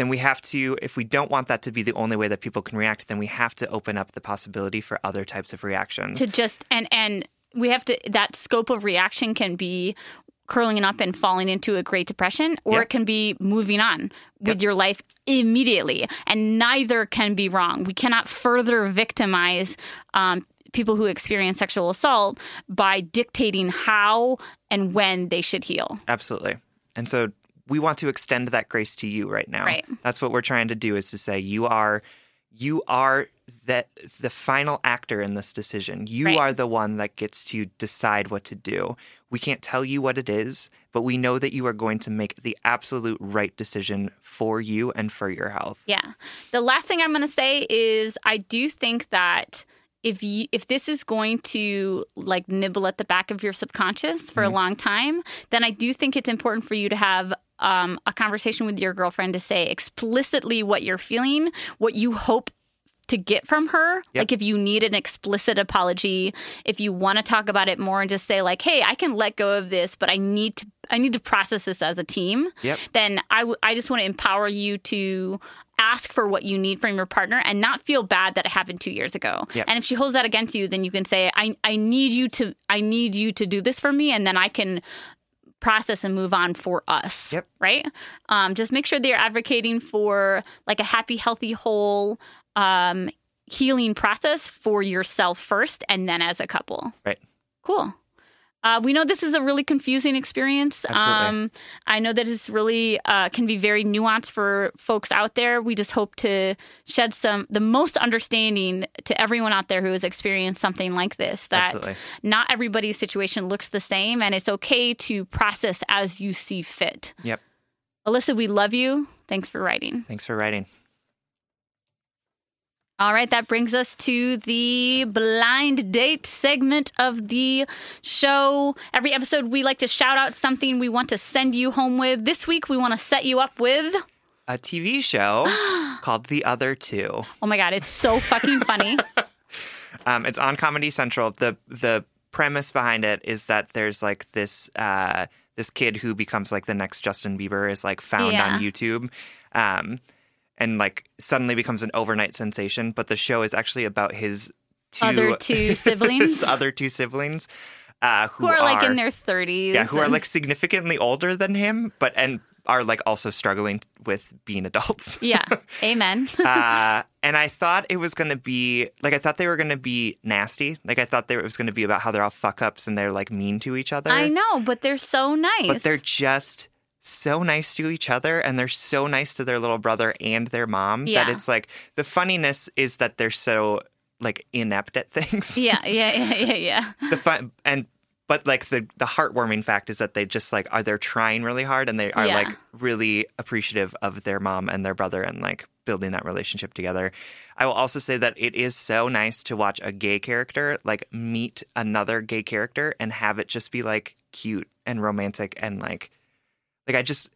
Then we have to, if we don't want that to be the only way that people can react, then we have to open up the possibility for other types of reactions. to just and and we have to that scope of reaction can be curling up and falling into a great depression or Yep. it can be moving on with Yep. your life immediately and neither can be wrong we cannot further victimize um, people who experience sexual assault by dictating how and when they should heal Absolutely. And so we want to extend that grace to you right now. Right. That's what we're trying to do is to say you are you are that the final actor in this decision. You Right. are the one that gets to decide what to do. We can't tell you what it is, but we know that you are going to make the absolute right decision for you and for your health. Yeah. The last thing I'm going to say is I do think that if you, if this is going to like nibble at the back of your subconscious for a mm-hmm. long time, then I do think it's important for you to have um, a conversation with your girlfriend to say explicitly what you're feeling, what you hope to get from her. Yep. Like if you need an explicit apology, if you want to talk about it more and just say like, "Hey, I can let go of this, but I need to I need to process this as a team." Yep. Then I w- I just want to empower you to ask for what you need from your partner and not feel bad that it happened 2 years ago. Yep. And if she holds that against you, then you can say, "I I need you to I need you to do this for me and then I can process and move on for us. Yep. Right? Um, just make sure that you're advocating for like a happy, healthy, whole um, healing process for yourself first and then as a couple. Right. Cool. Uh, we know this is a really confusing experience. Um, I know that it's really uh, can be very nuanced for folks out there. We just hope to shed some the most understanding to everyone out there who has experienced something like this. That Absolutely. not everybody's situation looks the same, and it's okay to process as you see fit. Yep. Alyssa, we love you. Thanks for writing. Thanks for writing. All right, that brings us to the blind date segment of the show. Every episode, we like to shout out something we want to send you home with. This week, we want to set you up with. A TV show called The Other Two. Oh my God, it's so fucking funny. Um, it's on Comedy Central. the The premise behind it is that there's like this uh, this kid who becomes like the next Justin Bieber is like found Yeah. on YouTube, um, and like suddenly becomes an overnight sensation. But the show is actually about his two Other two siblings, his other two siblings, uh, who, who are like in their 30s. yeah, who are like significantly older than him, but and are like also struggling with being adults. Yeah, amen. uh, and I thought it was going to be like I thought they were going to be nasty. Like I thought there it was going to be about how they're all fuck ups and they're like mean to each other. I know, but they're so nice. but they're just so nice to each other and they're so nice to their little brother and their mom Yeah. that it's like the funniness is that they're so like inept at things. yeah, yeah, yeah, yeah, yeah. The fun and but like the the heartwarming fact is that they just like are they're trying really hard and they are Yeah. like really appreciative of their mom and their brother and like building that relationship together. I will also say that it is so nice to watch a gay character like meet another gay character and have it just be like cute and romantic and like like I just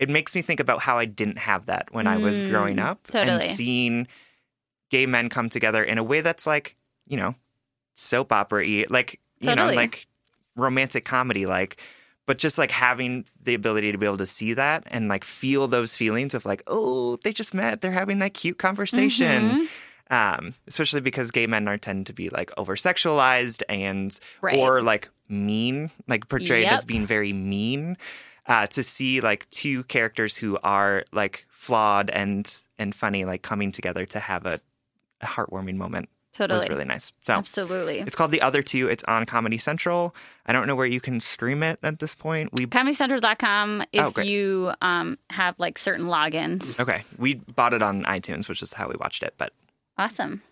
it makes me think about how I didn't have that when I was Mm, growing up and seeing gay men come together in a way that's like, you know, soap opera y, like, you know, like romantic comedy like but just like having the ability to be able to see that and like feel those feelings of like, oh, they just met, they're having that cute conversation. Mm-hmm. Um, especially because gay men are tend to be like over sexualized and Right. or like mean, like portrayed as being very mean. Uh, to see like two characters who are like flawed and and funny like coming together to have a, a heartwarming moment Totally. was really nice. So Absolutely. it's called The Other Two. It's on Comedy Central. I don't know where you can stream it at this point. We ComedyCentral.com if Oh, you um, have like certain logins. okay, we bought it on iTunes, which is how we watched it. But Awesome.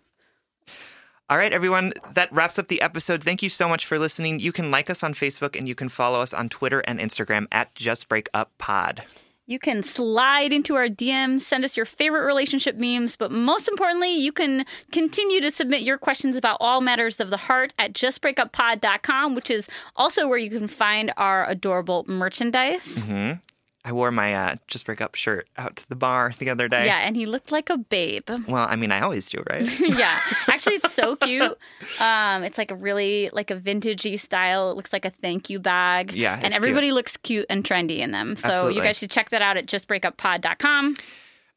All right, everyone, that wraps up the episode. Thank you so much for listening. You can like us on Facebook and you can follow us on Twitter and Instagram at Just Break Up Pod. You can slide into our DMs, send us your favorite relationship memes, but most importantly, you can continue to submit your questions about all matters of the heart at justbreakuppod.com, which is also where you can find our adorable merchandise. Mm-hmm. I wore my uh, Just Break Up shirt out to the bar the other day. Yeah, and he looked like a babe. Well, I mean, I always do, right? yeah, actually, it's so cute. Um, it's like a really like a vintagey style. It looks like a thank you bag. Yeah, and everybody looks cute and trendy in them. So Absolutely. you guys should check that out at justbreakuppod.com.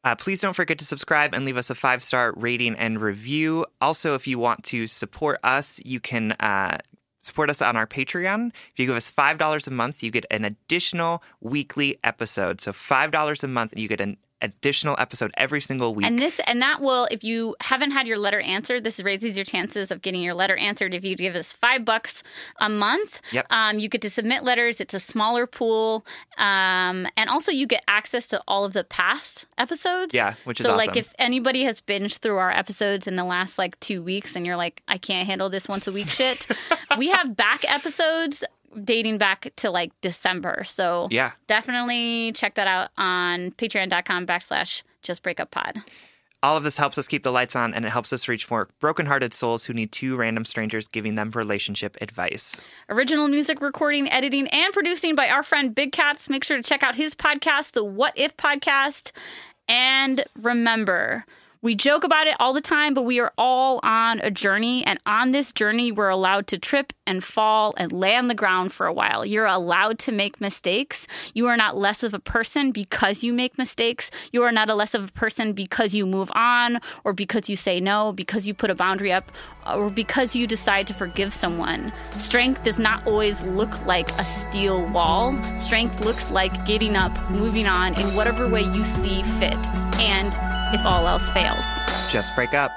Uh, please don't forget to subscribe and leave us a five star rating and review. Also, if you want to support us, you can uh, support us on our Patreon. If you give us $5 a month, you get an additional weekly episode. So, $5 a month, and you get an additional episode every single week. And this and that will, if you haven't had your letter answered, this raises your chances of getting your letter answered. If you give us five bucks a month, Yep. um, you get to submit letters. It's a smaller pool, um, and also you get access to all of the past episodes. Yeah, which is so. awesome. Like if anybody has binged through our episodes in the last like two weeks, and you're like, I can't handle this once a week shit, we have back episodes dating back to like December. So yeah. definitely check that out on patreon.com backslash just breakup pod. All of this helps us keep the lights on and it helps us reach more brokenhearted souls who need two random strangers giving them relationship advice. Original music recording, editing, and producing by our friend Big Cats. Make sure to check out his podcast, the What If Podcast. And remember, we joke about it all the time, but we are all on a journey. And on this journey, we're allowed to trip and fall and lay on the ground for a while. You're allowed to make mistakes. You are not less of a person because you make mistakes. You are not a less of a person because you move on or because you say no, because you put a boundary up, or because you decide to forgive someone. Strength does not always look like a steel wall. Strength looks like getting up, moving on in whatever way you see fit. And if all else fails. Just break up.